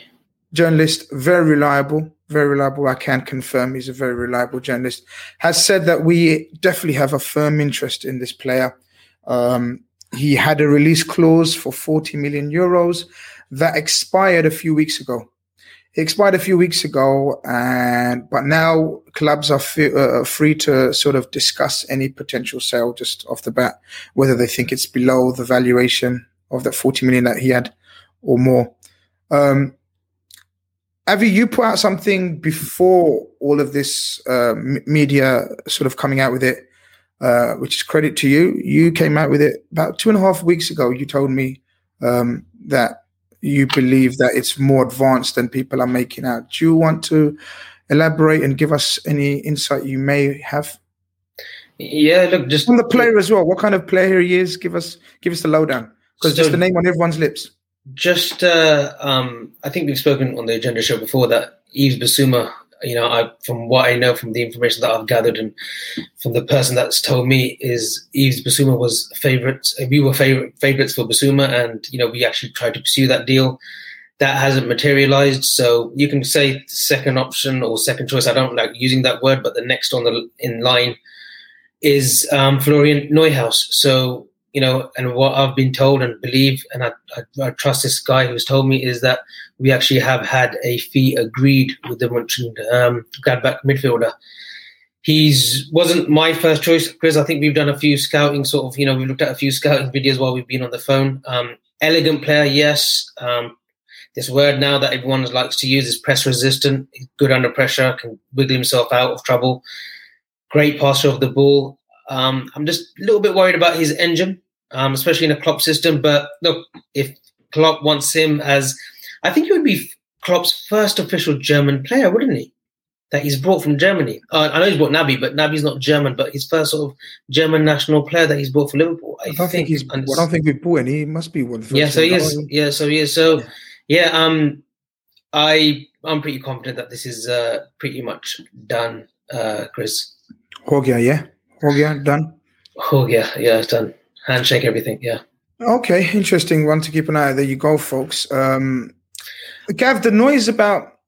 journalist, very reliable, very reliable. I can confirm he's a very reliable journalist. Has said that we definitely have a firm interest in this player. Um, he had a release clause for 40 million euros that expired a few weeks ago. It expired a few weeks ago, and but now clubs are fe- uh, free to sort of discuss any potential sale just off the bat, whether they think it's below the valuation of that 40 million that he had or more. Um, Avi, you put out something before all of this uh, media sort of coming out with it, uh, which is credit to you. You came out with it about two and a half weeks ago. You told me um, that you believe that it's more advanced than people are making out. Do you want to elaborate and give us any insight you may have Yeah, look, just on the player as well? What kind of player he is? Give us give us the lowdown because So- just the name on everyone's lips. Just, uh, um, I think we've spoken on the agenda show before that Yves Bissouma you know, I, from what I know from the information that I've gathered and from the person that's told me is Yves Bissouma was favourites. We were favorite favourites for Bissouma, and you know, we actually tried to pursue that deal. That hasn't materialized. So you can say second option or second choice. I don't like using that word, but the next on the in line is um, Florian Neuhaus. So you know, and what I've been told and believe, and I, I, I, trust this guy who's told me is that we actually have had a fee agreed with the mentioned um, Gladbach midfielder. He's wasn't my first choice, Chris. I think we've done a few scouting, sort of, you know, we've looked at a few scouting videos while we've been on the phone. Um, elegant player, yes. Um, this word now that everyone likes to use is press resistant, good under pressure, can wiggle himself out of trouble. Great passer of the ball. Um, I'm just a little bit worried about his engine um, especially in a Klopp system. But look, if Klopp wants him as, I think he would be Klopp's first official German player, wouldn't he? That he's brought from Germany. Uh, I know he's brought Naby, but Naby's not German. But his first sort of German national player that he's brought for Liverpool. I, I don't think, think he's. I don't think we've brought any. He must be one. Yeah, so he is. Yeah, so he is. So yeah, um, I I'm pretty confident that this is uh, pretty much done, uh, Chris. Hoggia, yeah, Hoggia done. Hoggia, yeah, it's done handshake, everything. Yeah. Okay, interesting one to keep an eye. Out. There you go, folks. Um, Gav, the noise about,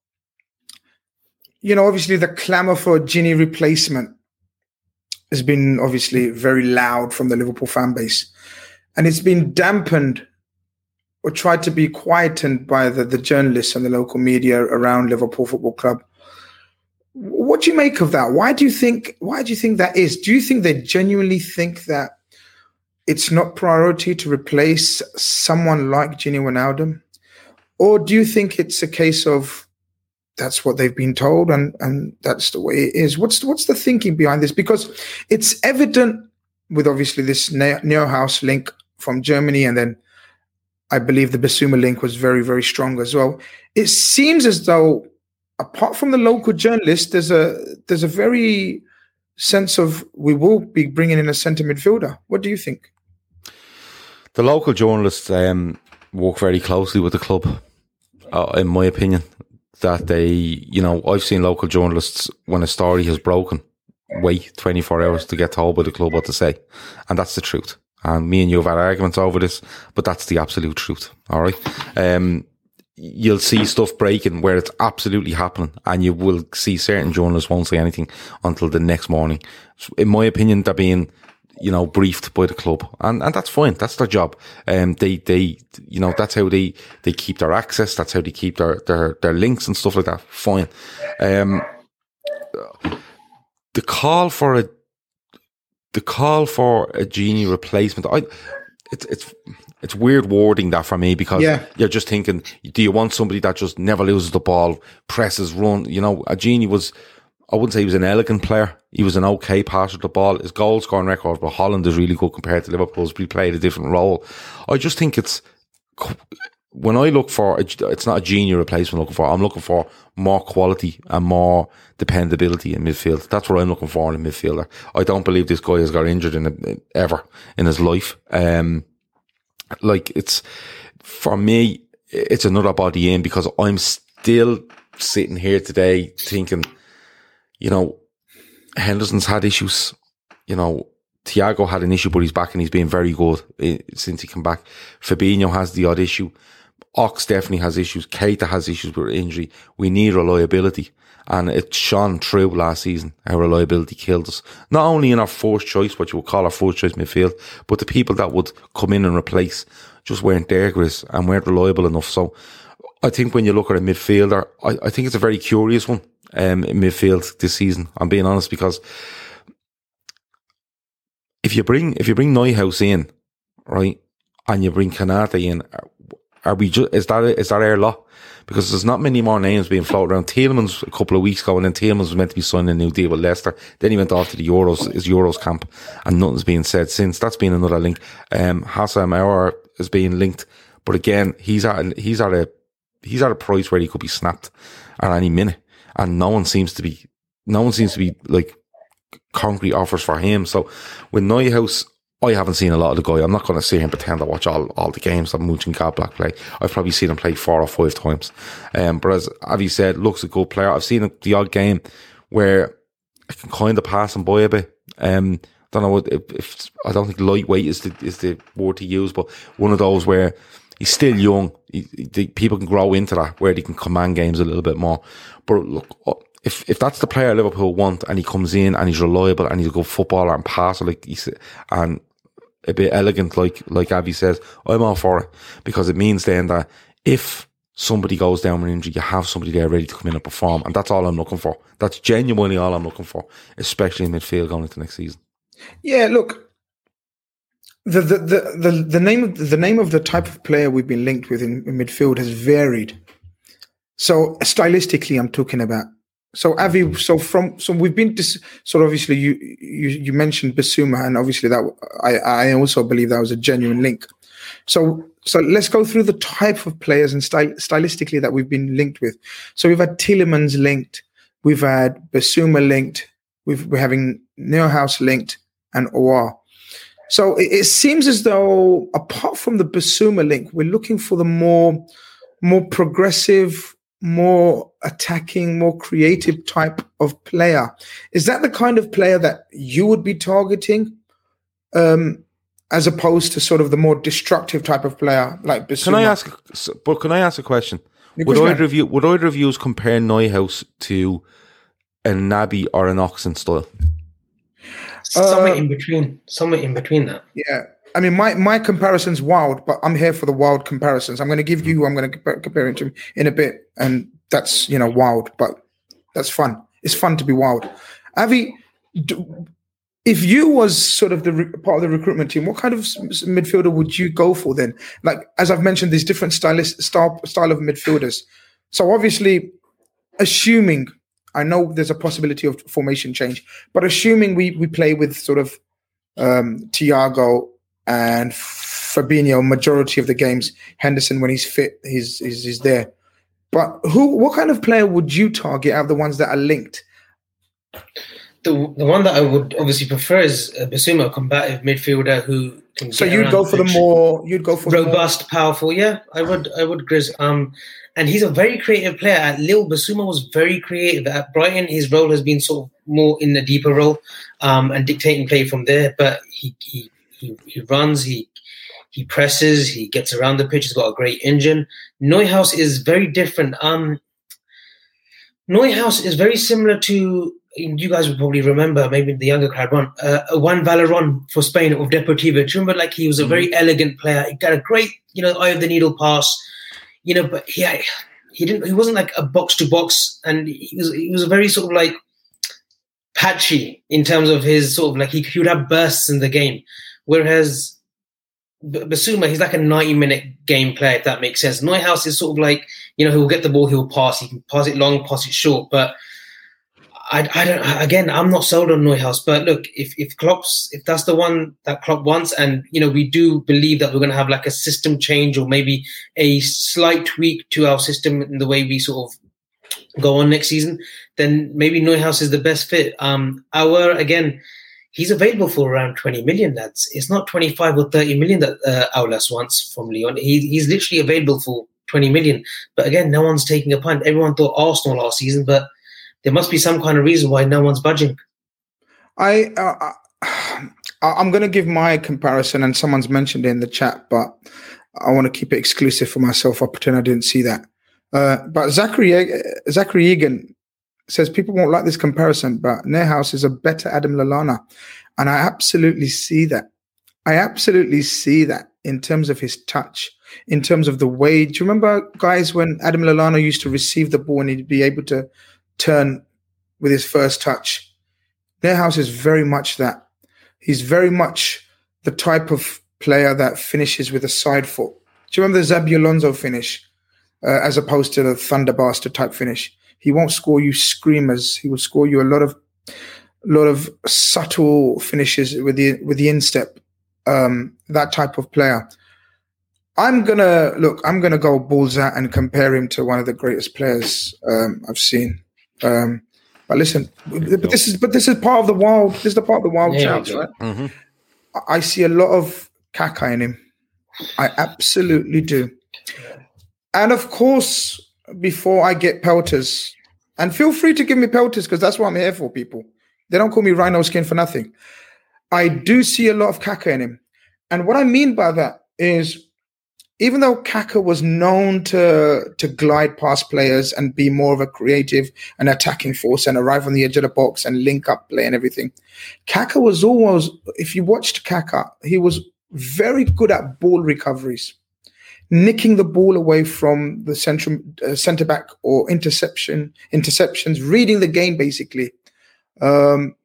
you know, obviously the clamor for Gini replacement has been obviously very loud from the Liverpool fan base, and it's been dampened or tried to be quietened by the, the journalists and the local media around Liverpool Football Club. What do you make of that? Why do you think? Why do you think that is? Do you think they genuinely think that it's not priority to replace someone like Gini Wijnaldum? Or do you think it's a case of that's what they've been told and, and that's the way it is? What's, what's the thinking behind this? Because it's evident with obviously this Neuhaus link from Germany and then I believe the Bissouma link was very, very strong as well. It seems as though apart from the local journalists, there's a there's a very sense of we will be bringing in a centre midfielder. What do you think? The local journalists um, work very closely with the club, uh, in my opinion. That they, you know, I've seen local journalists when a story has broken, wait 24 hours to get told by the club what to say. And that's the truth. And me and you have had arguments over this, but that's the absolute truth. All right. Um, you'll see stuff breaking where it's absolutely happening and you will see certain journalists won't say anything until the next morning. In my opinion, they're being you know, briefed by the club, and and that's fine. That's their job. Um, they they you know that's how they they keep their access. That's how they keep their their their links and stuff like that. Fine. Um, the call for a the call for a Gini replacement. I it's it's it's weird wording that for me because yeah. you're just thinking, do you want somebody that just never loses the ball, presses, run? You know, a Gini was I wouldn't say he was an elegant player. He was an okay passer of the ball. His goal scoring record for Holland is really good compared to Liverpool's, but he played a different role. I just think it's when I look for it's not a Gini replacement. I'm looking for I'm looking for more quality and more dependability in midfield. That's what I'm looking for in a midfielder. I don't believe this guy has got injured in a, ever in his life. Um, like it's for me, it's another body in because I'm still sitting here today thinking you know, Henderson's had issues. You know, Thiago had an issue, but he's back and he's been very good eh, since he came back. Fabinho has the odd issue. Ox definitely has issues. Keita has issues with injury. We need reliability. And it shone through last season. Our reliability killed us. Not only in our first choice, what you would call our first choice midfield, but the people that would come in and replace just weren't there, Chris, and weren't reliable enough. So I think when you look at a midfielder, I, I think it's a very curious one um, midfield this season. I'm being honest because if you bring if you bring Neuhaus in, right, and you bring Konate in, are we just is that is that our lot? Because there's not many more names being floated around. Tielemans a couple of weeks ago, and then Tielemans was meant to be signing a new deal with Leicester. Then he went off to the Euros, his Euros camp, and nothing's been said since. That's been another link. Um, Houssem Aouar is being linked, but again, he's at he's at a he's at a price where he could be snapped at any minute and no one seems to be, no one seems to be like concrete offers for him. So with Neuhaus, I haven't seen a lot of the guy. I'm not going to here and pretend I watch all, all the games that Mönchengladbach play. I've probably seen him play four or five times. Um, but as Avi said, looks a good player. I've seen the odd game where I can kind of pass him by a bit. Um, don't know what if, if, I don't think lightweight is the is the word to use, but one of those where he's still young. He, he, people can grow into that where they can command games a little bit more. But look, uh, if if that's the player Liverpool want, and he comes in and he's reliable and he's a good footballer and passer like he's and a bit elegant like like Avi says, I'm all for it because it means then that if somebody goes down with injury, you have somebody there ready to come in and perform, and that's all I'm looking for. That's genuinely all I'm looking for, especially in midfield going into next season. Yeah, look, the the the the, name of the name of the type of player we've been linked with in, in midfield has varied. So stylistically, I'm talking about. So Avi, so from so we've been dis, so obviously you you you mentioned Bissouma, and obviously that I I also believe that was a genuine link. So so let's go through the type of players and style, stylistically that we've been linked with. So we've had Tielemans linked, we've had Bissouma linked, we've, we're having Neuhaus linked, and Aouar. So it, it, seems as though, apart from the Bissouma link, we're looking for the more more progressive, more attacking, more creative type of player. Is that the kind of player that you would be targeting? Um, as opposed to sort of the more destructive type of player like Bissouma. Can I ask? But can I ask a question? would either of you would either of you compare Neuhaus to a Naby or an Oxenstyle? Somewhere uh, in between. Somewhere in between that. Yeah. I mean, my, my comparison's wild, but I'm here for the wild comparisons. I'm going to give you, I'm going to compare it to in a bit, and that's you know wild, but that's fun. It's fun to be wild. Avi, do, if you was sort of the re- part of the recruitment team, what kind of midfielder would you go for then? Like as I've mentioned, these different stylist style style of midfielders. So obviously, assuming I know there's a possibility of formation change, but assuming we we play with sort of um, Thiago and Fabinho majority of the games, Henderson when he's fit, he's, he's he's there. But who? What kind of player would you target out of the ones that are linked? The the one that I would obviously prefer is a Bissouma, a combative midfielder who. can. so you'd go for the more you'd go for robust, powerful. Yeah, I would. I would, Grizz. Um, and he's a very creative player. At Lille, Bissouma was very creative. At Brighton, his role has been sort of more in the deeper role, um, and dictating play from there. But he he he, he runs. He he presses, he gets around the pitch, he's got a great engine. Neuhaus is very different. Um, Neuhaus is very similar to you guys would probably remember, maybe the younger crowd, one uh, Juan Valeron for Spain of Deportivo. Do you remember? Like he was a mm-hmm. very elegant player. He got a great, you know, eye of the needle pass. You know, but he he didn't. He wasn't like a box to box, and he was he was a very sort of like patchy in terms of his sort of like he, he would have bursts in the game, whereas Bissouma, he's like a ninety minute game player if that makes sense. Neuhaus is sort of like you know he'll get the ball, he'll pass, he can pass it long, pass it short, but I, I don't. Again, I'm not sold on Neuhaus, but look, if if Klopp's if that's the one that Klopp wants, and you know we do believe that we're going to have like a system change or maybe a slight tweak to our system in the way we sort of go on next season, then maybe Neuhaus is the best fit. Um, our again, he's available for around 20 million. That's it's not 25 or 30 million that uh, Aulas wants from Lyon. He, he's literally available for 20 million. But again, no one's taking a punt. Everyone thought Arsenal last season, but there must be some kind of reason why no one's budging. I uh, [sighs] I'm going to give my comparison, and someone's mentioned it in the chat, but I want to keep it exclusive for myself. I pretend I didn't see that. Uh, but Zachary Zachary Egan says people won't like this comparison, but Neuhaus is a better Adam Lallana, and I absolutely see that. I absolutely see that in terms of his touch, in terms of the way. Do you remember, guys, when Adam Lallana used to receive the ball and he'd be able to turn with his first touch. Neuhaus is very much that. He's very much the type of player that finishes with a side foot. Do you remember the Xabi Alonso finish, uh, as opposed to the Thunderbuster type finish? He won't score you screamers. He will score you a lot of, lot of subtle finishes with the with the instep. Um, that type of player. I'm gonna look. I'm gonna go balls out and compare him to one of the greatest players um, I've seen. Um, but listen, but this is but this is part of the wild. This is the part of the wild yeah, chance, right? Mm-hmm. I see a lot of Kaka in him. I absolutely do. And of course, before I get pelters, and feel free to give me pelters because that's what I'm here for, people. They don't call me rhino skin for nothing. I do see a lot of Kaka in him. And what I mean by that is even though Kaka was known to to glide past players and be more of a creative and attacking force and arrive on the edge of the box and link up play and everything, Kaka was always, if you watched Kaka, he was very good at ball recoveries, nicking the ball away from the central uh, centre back or interception interceptions, reading the game basically. Um,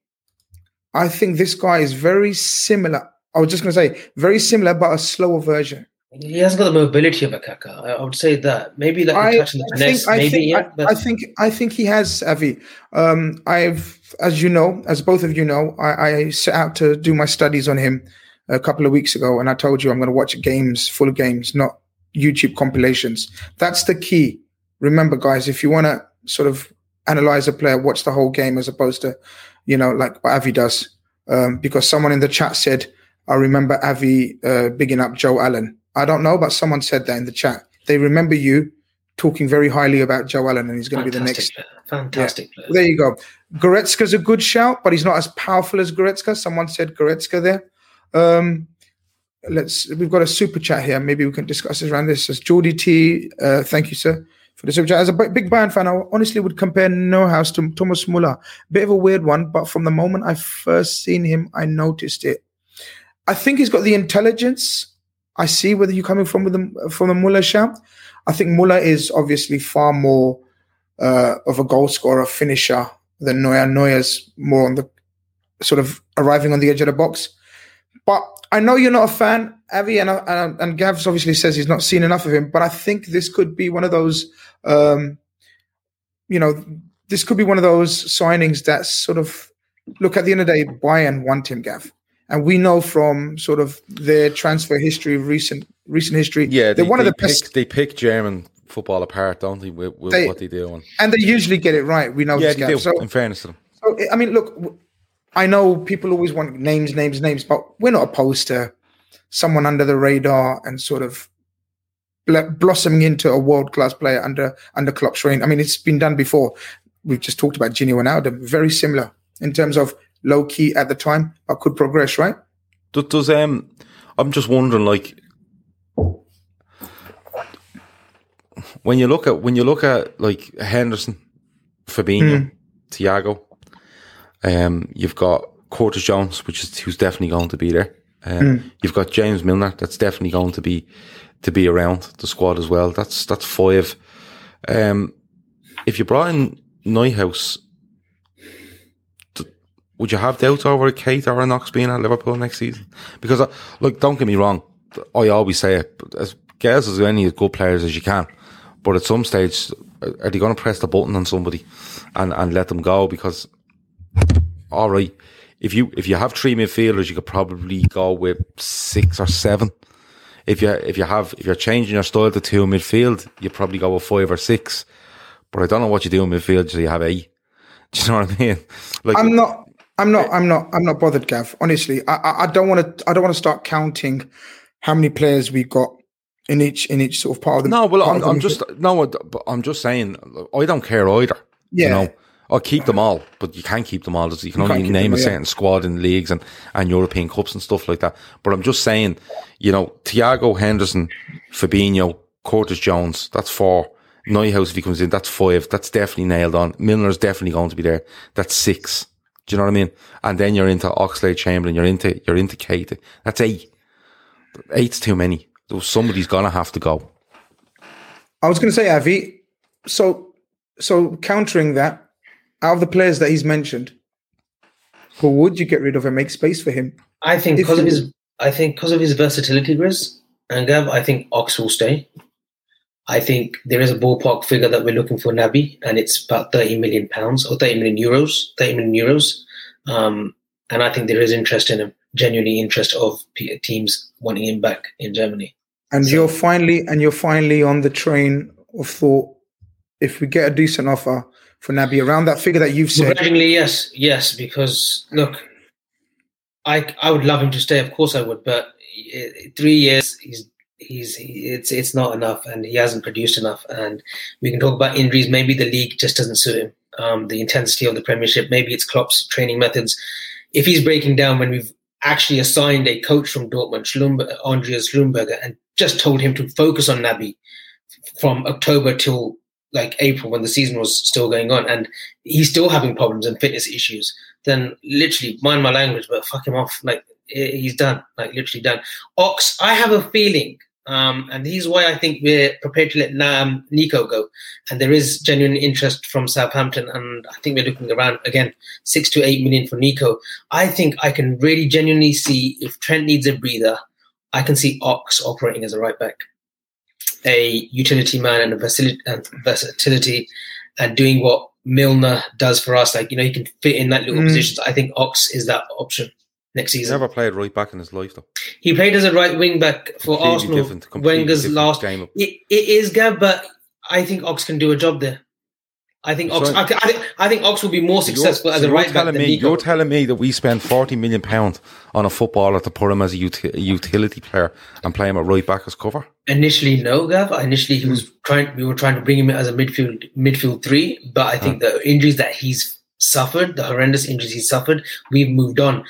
I think this guy is very similar. I was just going to say very similar, but a slower version. He hasn't got the mobility of a Kaka. I, I would say that maybe like I, touch and the I finesse. think, I maybe think, yeah. I, I think, I think he has Avi. Um, I've, as you know, as both of you know, I, I set out to do my studies on him a couple of weeks ago, and I told you I'm going to watch games, full of games, not YouTube compilations. That's the key. Remember, guys, if you want to sort of analyze a player, watch the whole game as opposed to, you know, like what Avi does. Um, because someone in the chat said, I remember Avi uh, bigging up Joe Allen. I don't know, but someone said that in the chat. They remember you talking very highly about Joe Allen, and he's going to be the next. fantastic player. Fantastic player. There you go. Goretzka's a good shout, but he's not as powerful as Goretzka. Someone said Goretzka there. Um, let's. We've got a super chat here. Maybe we can discuss this around this. As Geordie T, uh, thank you, sir, for the super chat. As a big Bayern fan, I honestly would compare Neuhaus to Thomas Muller. Bit of a weird one, but from the moment I first seen him, I noticed it. I think he's got the intelligence. I see whether you're coming from with the, from the Muller shout. I think Muller is obviously far more uh, of a goal scorer, finisher than Neuer. Neuer's more on the sort of arriving on the edge of the box. But I know you're not a fan, Avi, and and, and Gavs obviously says he's not seen enough of him. But I think this could be one of those, um, you know, this could be one of those signings that sort of look at the end of the day, Bayern want him, Gav. And we know from sort of their transfer history, recent recent history, Yeah, they're they, one of they the best, pick, They pick German football apart, don't they? With, with They- what they do. And, and they usually get it right. We know yeah, this, they do. So in fairness to them, So, I mean, look, I know people always want names, names, names, but we're not opposed to someone under the radar and sort of bl- blossoming into a world class player under under Klopp's reign. I mean, it's been done before. We've just talked about Gini Wijnaldum, very similar in terms of low key at the time, but could progress, right? does, does um, I'm just wondering, like, when you look at when you look at like Henderson, Fabinho, Thiago, um, you've got Curtis Jones, which is who's definitely going to be there. Um, You've got James Milner, that's definitely going to be to be around the squad as well. That's that's five. Um, if you brought in Neuhaus, would you have doubts over Keita or Knox being at Liverpool next season? Because, uh, look, don't get me wrong, I always say it, as get as many good players as you can. But at some stage, are they going to press the button on somebody and, and let them go? Because, all right, if you if you have three midfielders, you could probably go with six or seven. If you if you have if you're changing your style to two midfield, you probably go with five or six. But I don't know what you do in midfield, so you have eight. [laughs] Do you know what I mean? Like I'm not. I'm not. I'm not. I'm not bothered, Gav. Honestly, I. I, don't want to. I don't want to start counting how many players we got in each in each sort of part of the. No, well, I'm, I'm just no, I'm just saying I don't care either. Yeah. You know, I'll keep them all, but you can't keep them all. You can You only name them a yeah. certain squad in leagues and, and European cups and stuff like that. But I'm just saying, you know, Thiago Henderson, Fabinho, Curtis Jones, that's four. Neuhaus, if he comes in, that's five. That's definitely nailed on. Milner's definitely going to be there. That's six. Do you know what I mean? And then you're into Oxlade Chamberlain, you're into, you're into Keita. That's eight. Eight's too many. So somebody's gonna have to go. I was going to say, Avi. So, so countering that, out of the players that he's mentioned, who would you get rid of and make space for him? I think because of his, I think because of his versatility, Grizz and Gav, I think Ox will stay. I think there is a ballpark figure that we're looking for Naby, and it's about thirty million pounds or thirty million euros. Thirty million euros, um, and I think there is interest in him, genuinely interest of teams wanting him back in Germany. And So- you're finally and you're finally on the train of thought. If we get a decent offer for Naby around that figure that you've said, Begrudgingly, yes, yes, because look, I I would love him to stay. Of course, I would. But three years, he's he's he, it's it's not enough, and he hasn't produced enough. And we can talk about injuries. Maybe the league just doesn't suit him. Um, the intensity of the Premiership. Maybe it's Klopp's training methods. If he's breaking down when we've actually assigned a coach from Dortmund, Schlumberger, Andreas Schlumberger, and just told him to focus on Naby from October till like April when the season was still going on, and he's still having problems and fitness issues, then literally mind my language, but fuck him off. Like he's done, like literally done. Ox, I have a feeling, um, and here's why I think we're prepared to let Nam Neco go, and there is genuine interest from Southampton, and I think we're looking around again six to eight million for Neco. I think I can really genuinely see if Trent needs a breather, I can see Ox operating as a right back a utility man and a versatility, and versatility and doing what Milner does for us. Like, you know, he can fit in that little Mm. positions. I think Ox is that option next He's season. never played right back in his life, though. He played as a right wing back for Completely Arsenal. different- completely Wenger's different last. game. It, it is, Gav, but I think Ox can do a job there. I think Ox. So- I, I think I think Ox will be more successful You're- as a right back than me, You're telling me that we spend forty million pounds on a footballer to put him as a, uti- utility player and play him at right back as cover. Initially, no, Gav. Initially, he Hmm. was trying. We were trying to bring him in as a midfield midfield three, but I think the injuries that he's suffered, the horrendous injuries he's suffered, we've moved on.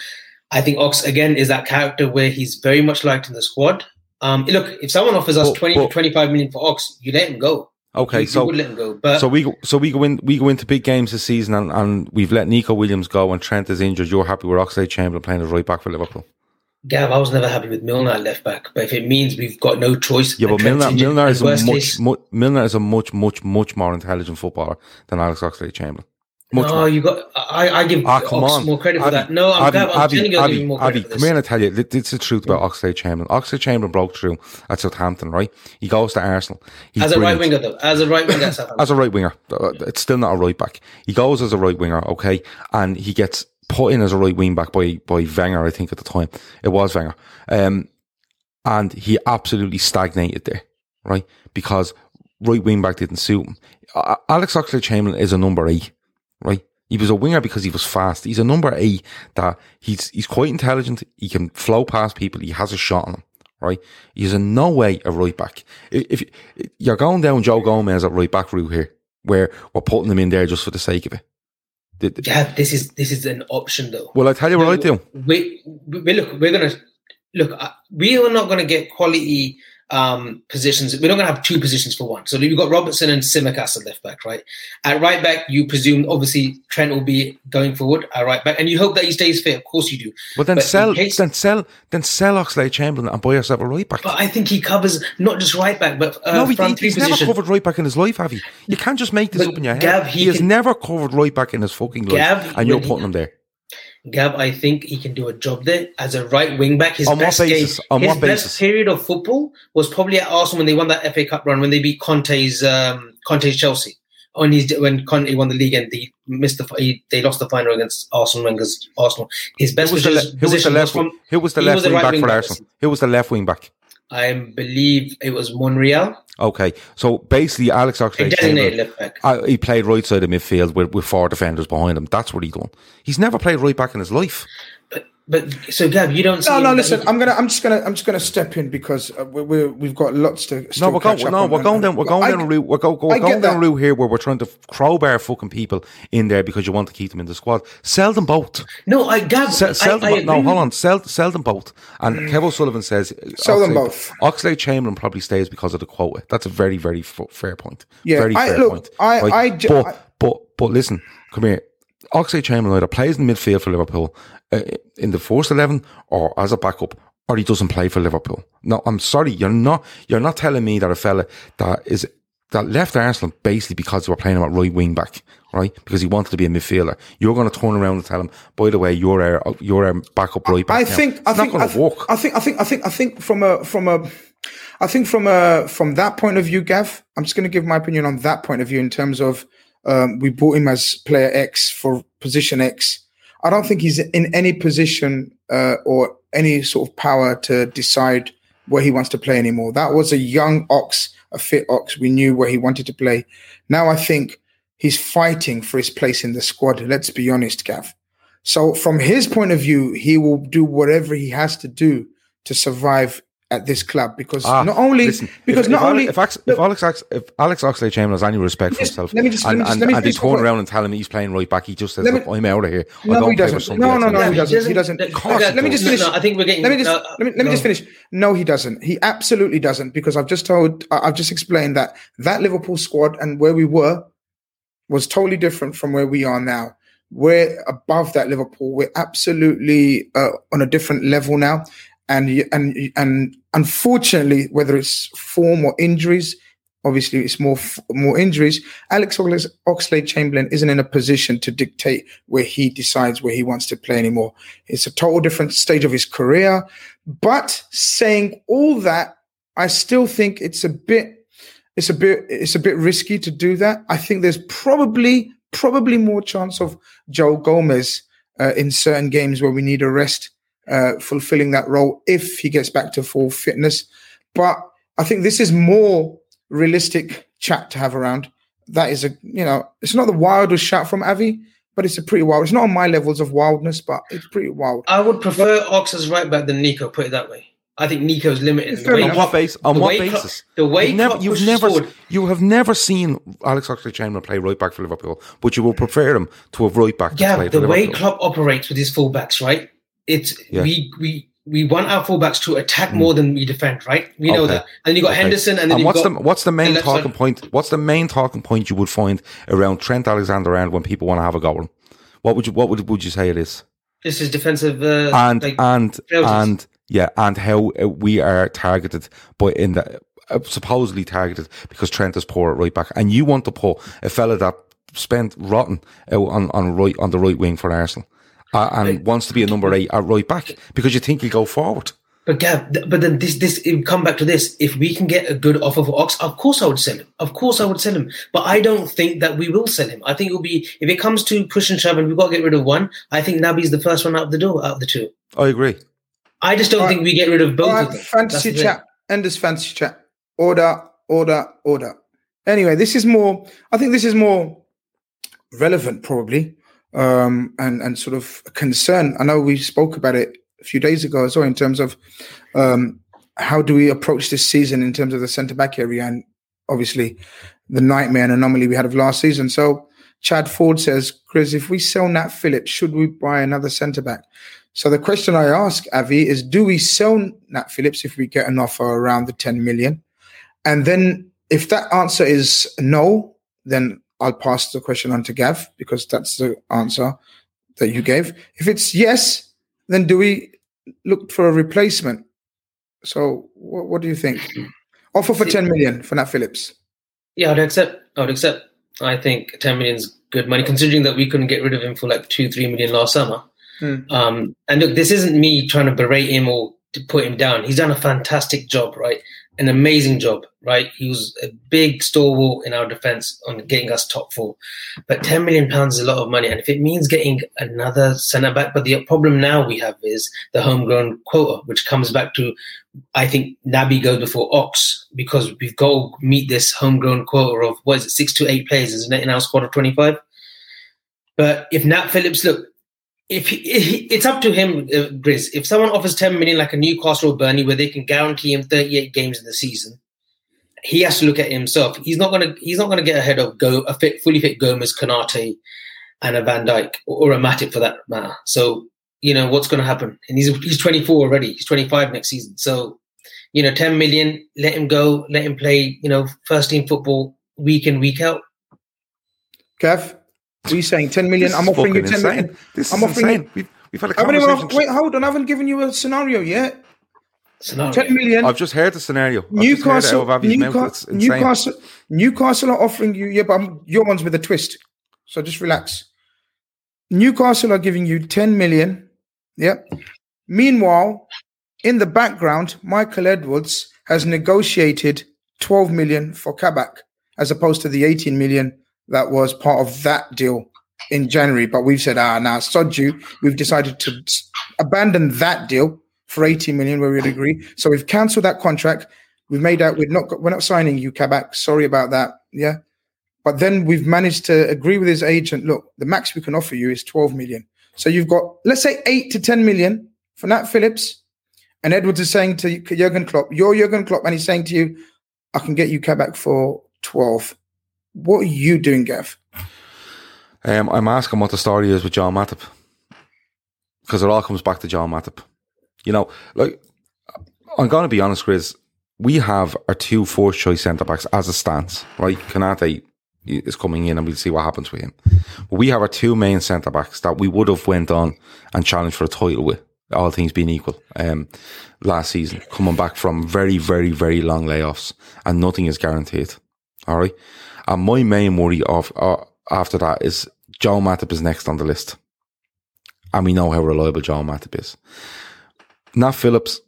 I think Ox again is that character where he's very much liked in the squad. Um, look, if someone offers us But- twenty but- to twenty-five million for Ox, you let him go. Okay, You- you so would let him go, but so we go, so we go in we go into big games this season and, and we've let Neco Williams go and Trent is injured. You're happy with Oxlade Chamberlain playing as right back for Liverpool? Gav, I was never happy with Milner at left back. But if it means we've got no choice, Yeah, but Milner, Milner is a worst much Milner is a much much much more intelligent footballer than Alex Oxlade Chamberlain. Much no, more. you got. I, I give Ah, come Ox on. more credit for that. No, I'm, Gav, I'm Avi, telling you, I'll give Avi, him more credit Avi, for come here and I tell you, it's the truth about Oxlade Chamberlain. Oxlade Chamberlain broke through at Southampton, right? He goes to Arsenal. He's as a right winger, though, as a right winger, [laughs] as a right winger. Uh, It's still not a right back. He goes as a right winger, okay, and he gets put in as a right wing back by by Wenger, I think at the time it was Wenger, um, and he absolutely stagnated there, right? Because right wing back didn't suit him. Alex Oxlade Chamberlain is a number eight, right? He was a winger because he was fast. He's a number eight that he's he's quite intelligent. He can flow past people. He has a shot on him right? He's in no way a right back. If, if you're going down Joe Gomez at right back route here, where we're putting him in there just for the sake of it. The- the- yeah, this is this is an option, though. Well, I tell you what I do. we, we we- look we're gonna look uh, we are not gonna get quality um positions we're not gonna have two positions for one so you've got robertson and Tsimikas at left back right at right back you presume obviously trent will be going forward at right back and you hope that he stays fit of course you do Well, then But sell, case- then sell, then sell Oxlade Chamberlain and buy yourself a right back. but i think he covers not just right back but uh, no, he, front he- he's never covered right back in his life, have you? You can't just make this But up in your head. Gav, he he has can- never covered right back in his fucking life, Gav, and you're putting him there. Gab, I think he can do a job there as a right wing back. His On best basis? game, On his best basis? period of football was probably at Arsenal when they won that FA Cup run when they beat Conte's um, Conte's Chelsea. On his when Conte won the league and they missed the he, they lost the final against Arsenal Wenger's Arsenal. His best Who was the, position, who was the left? was from who was the left was wing right back wing for. Arsenal? Who was the left wing back? I believe it was Monreal, Okay, so basically, Alex Oxlade designated Chamberlain. left back. Uh, he played right side of midfield with, with four defenders behind him. That's what he done. He's never played right back in his life. But but so Gab, you don't see No, no. Listen, he- I'm gonna. I'm just gonna. I'm just gonna step in because uh, we, we, we've got lots to. No, we're going. No, we're going down. We're going I- down a route. We're, go, go, I we're going get down a that. route here where we're trying to crowbar fucking people in there because you want to keep them in the squad. Sell them both. no, I Gab, Sell, sell I, them. I bo- no, with hold on. Sell sell them both. And Kev O'Sullivan says Mm. Sell them both. Oxlade Chamberlain probably stays because of the quota. That's a very very f- fair point. Yeah, very I- fair look, point. I- Right? I ju- but, I- but but listen, come here. Oxlade Chamberlain either plays in the midfield for Liverpool uh, in the first eleven or as a backup, or he doesn't play for Liverpool. No, I'm sorry, you're not. You're not telling me that a fella that is that left Arsenal basically because they were playing him at right wing back, right? Because he wanted to be a midfielder. You're going to turn around and tell him, by the way, you're our you're our backup right back. I now." think. it's I not think. I, to th- work. I think. I think. I think. I think from a from a. I think from a from that point of view, Gav. I'm just going to give my opinion on that point of view in terms of um, we bought him as player X for position X. I don't think he's in any position uh, or any sort of power to decide where he wants to play anymore. That was a young ox, a fit ox. We knew where he wanted to play. Now I think he's fighting for his place in the squad. Let's be honest, Gav. So from his point of view, he will do whatever he has to do to survive at this club because Ah, not only Listen, because if, not if, only if, Alex, if Alex Ox- if Alex Oxlade Chamberlain has any respect for Just- himself, let me just- and, me just- and, and they turn around and tell him he's playing right back, he just says, Let me- "Look, "I'm out of here." I No, don't he doesn't. No, no, no, he doesn't. He doesn't. Let me he just does. finish. No, no, I think we're getting. let me just no, let me let me just finish. No, he doesn't. He absolutely doesn't because I've just told I- I've just explained that that Liverpool squad and where we were was totally different from where we are now. We're above that Liverpool. We're absolutely uh, on a different level now, and and and unfortunately, whether it's form or injuries, obviously it's more more injuries. Alex Oxlade Chamberlain isn't in a position to dictate where he decides where he wants to play anymore. It's a total different stage of his career. But saying all that, I still think it's a bit it's a bit it's a bit risky to do that. I think there's probably probably more chance of Joe Gomez uh, in certain games where we need a rest uh, fulfilling that role if he gets back to full fitness. But I think this is more realistic chat to have around. That is a you know it's not the wildest shot from Avi, but it's a pretty wild. It's not on my levels of wildness, but it's pretty wild. I would prefer Ox as right back than Neco. Put it that way. I think Neco's limited. The way On enough. what Klopp- base? On the what way Klopp- basis? the way you've never, you've never, forward- you have never seen Alex Oxlade-Chamberlain play right back for Liverpool, but you will prefer him to have right back. to Yeah, play for the way Liverpool. Klopp operates with his fullbacks, right? It's Yeah. we we we want our fullbacks to attack more than we defend, right? We know Okay. that. And you got Okay. Henderson, and then And what's the what's the main talking point? What's the main talking point you would find around Trent Alexander-Arnold when people want to have a go at him? What would you what would would you say it is? this is defensive. Uh, and like, and and yeah, and how uh, we are targeted, but in the uh, supposedly targeted because Trent is poor at right back, and you want to pull a fella that spent rotten out on on right on the right wing for Arsenal, uh, and wants to be a number eight at right back because you think he'll go forward. But Gav, but then this this come back to this. If we can get a good offer for Ox, of course I would sell him. Of course I would sell him. But I don't think that we will sell him. I think it will be if it comes to push and shove and we've got to get rid of one. I think Naby's the first one out of the door out of the two. I agree. I just don't All right. think we get rid of both All of them. fantasy That's the thing. chat. End this fantasy chat. Order, order, order. Anyway, this is more. I think this is more relevant, probably, um, and and sort of concern. I know we spoke about it a few days ago as well in terms of um, how do we approach this season in terms of the centre back area, and obviously the nightmare and anomaly we had of last season. So Chad Ford says, Chris, if we sell Nat Phillips, should we buy another centre back? So the question I ask Avi is, do we sell Nat Phillips if we get an offer around the 10 million? And then if that answer is no, then I'll pass the question on to Gav because that's the answer that you gave. If it's yes, then do we look for a replacement? So what, what do you think? Offer for 10 million for Nat Phillips. Yeah, I'd accept. I would accept. I think 10 million is good money, considering that we couldn't get rid of him for like two, three million last summer. Hmm. Um, and look, this isn't me trying to berate him or to put him down. He's done a fantastic job, right? An amazing job, right? He was a big stalwart in our defense on getting us top four. But 10 million pounds is a lot of money. And if it means getting another centre back, but the problem now we have is the homegrown quota, which comes back to I think Naby goes before Ox because we've got to meet this homegrown quota of what is it, six to eight players, isn't it, in our squad of twenty five? But if Nat Phillips, look, if, he, it's up to him, uh, Grizz. If someone offers ten million, like a Newcastle or Burnley, where they can guarantee him thirty eight games in the season, he has to look at himself. He's not gonna he's not gonna get ahead of go a fit, fully fit Gomez, Konate, and a Van Dijk or, or a Matip for that matter. So you know what's going to happen, and he's he's 24 already. He's 25 next season. So you know, 10 million, let him go, let him play. You know, first team football week in week out. Gav, what are you saying? 10 million? This I'm offering you fucking 10 million. insane. This I'm is offering you- insane. We've, we've had a I haven't even, conversation. wait, hold on. I haven't given you a scenario yet. Scenario. 10 million. I've just heard the scenario. I've heard Newcastle, of Avi's. Newcastle, Newcastle, Newcastle are offering you, yeah, but I'm, your one's with a twist. So just relax. Newcastle are giving you 10 million. Yep. Meanwhile, in the background, Michael Edwards has negotiated 12 million for Kabak as opposed to the 18 million that was part of that deal in January. But we've said, ah, now, you. We've decided to abandon that deal for 80 million where we'd agree. So we've cancelled that contract. We've made out we're not we're not signing you, Kabak. Sorry about that. Yeah. But then we've managed to agree with his agent. Look, the max we can offer you is 12 million. So you've got let's say eight to ten million for Nat Phillips, and Edwards is saying to Jurgen Klopp, "You're Jurgen Klopp," and he's saying to you, "I can get you back for 12. What are you doing, Gav? Um, I'm asking what the story is with John Matip because it all comes back to John Matip. You know, like I'm going to be honest, Chris. We have our two first choice centre backs as a stance, right? Konate is coming in, and we'll see what happens with him. But we have our two main centre backs that we would have went on and challenged for a title with, all things being equal. Um, last season, coming back from very, very, very long layoffs, and nothing is guaranteed. All right, and my main worry of uh, after that is Joe Matip is next on the list, and we know how reliable Joe Matip is. Nat Phillips,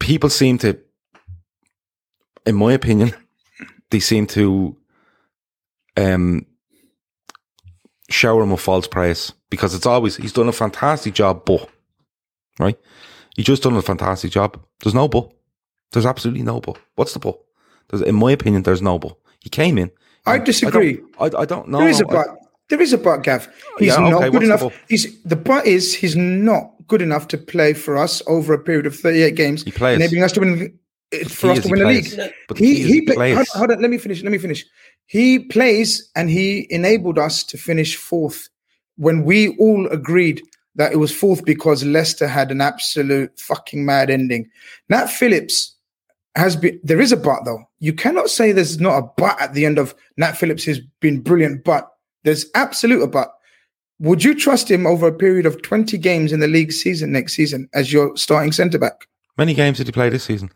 people seem to, in my opinion, they seem to um, shower him with false praise because it's always he's done a fantastic job, but right, he just done a fantastic job. There's no but. There's absolutely no but. What's the but? There's, in my opinion, there's no but. He came in. I disagree. I don't, I, I don't know. There is a but. There is a but, Gav. Oh, he's Yeah, not okay, good enough. He's the but is he's not good enough to play for us over a period of 38 games, He plays. enabling us to win for us to win the league. But he he he, he play, plays. hold, hold on, let me finish. Let me finish. He plays and he enabled us to finish fourth when we all agreed that it was fourth because Leicester had an absolute fucking mad ending. Nat Phillips has been there is a but though. You cannot say there's not a but at the end of Nat Phillips has been brilliant, but there's absolute a but. Would you trust him over a period of 20 games in the league season next season as your starting centre back? Many games did he play this season?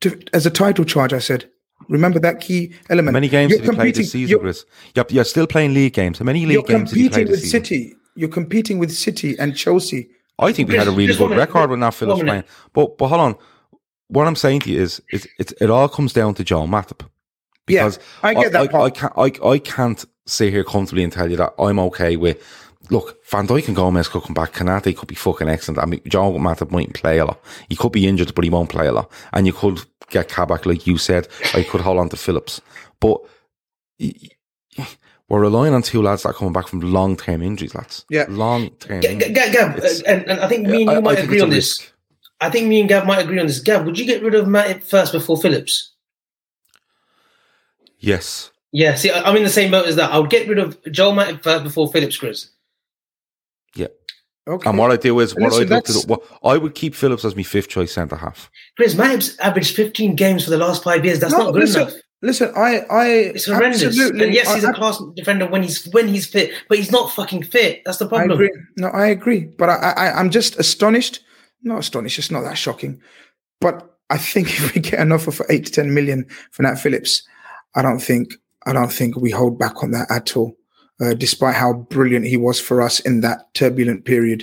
To, as a title charge, I said. Remember that key element. Many games You're did he play this competing- season, you're- Chris? You're, you're still playing league games. How many league You're games did he play competing this with season? City. You're competing with City and Chelsea. I think we had a really good minute. record with Nat Phillips playing. But but hold on. What I'm saying to you is, is it, it all comes down to Joe Matip. Yeah, I get that I, part. I, can't, I, I can't sit here comfortably and tell you that I'm okay with. Look, Van Dijk and Gomez could come back. Konate could be fucking excellent. I mean, Joe Matip mightn't play a lot. He could be injured, but he won't play a lot. And you could get Kabak, like you said. I could hold on to Phillips. But y- y- we're relying on two lads that are coming back from long term injuries, lads. Yeah. Long term G- G- injuries. Gav, and, and I think me and you I might think agree on this. risk. I think me and Gav might agree on this. Gav, would you get rid of Matip first before Phillips? Yes. Yeah, see, I- I'm in the same boat as that. I would get rid of Joel Matip first before Phillips, Chris. Yeah. Okay. And what I do is, what Listen, I look to that's- do, what, I would keep Phillips as my fifth choice centre half. Chris, Matip's averaged 15 games for the last five years. That's No, not good listen, enough. Listen, I, I It's horrendous. absolutely, and yes, he's I, a class defender when he's when he's fit, but he's not fucking fit. That's the I problem. agree. No, I agree. But I, I, I'm just astonished. Not astonished. It's not that shocking. But I think [laughs] if we get an offer for eight to ten million for Nat Phillips, I don't think, I don't think we hold back on that at all. Uh, despite how brilliant he was for us in that turbulent period.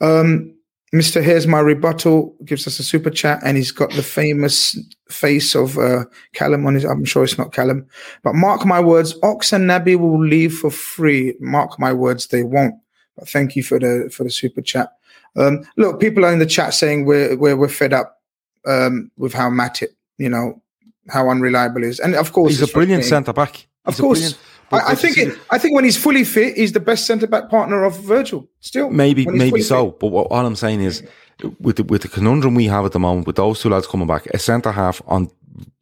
Um, Mr. Here's my rebuttal gives us a super chat, and he's got the famous face of uh, Callum on his. I'm sure it's not Callum, but mark my words, Ox and Naby will leave for free. Mark my words, they won't. But thank you for the for the super chat. Um, look, people are in the chat saying we're we're, we're fed up um, with how Matip, you know, how unreliable he is, and of course He's a brilliant centre back. Of He's course, I, I think it, I think when he's fully fit, he's the best centre back partner of Virgil. Still, Maybe, maybe so. fit. But what all I'm saying is, with the, with the conundrum we have at the moment, with those two lads coming back, a centre half on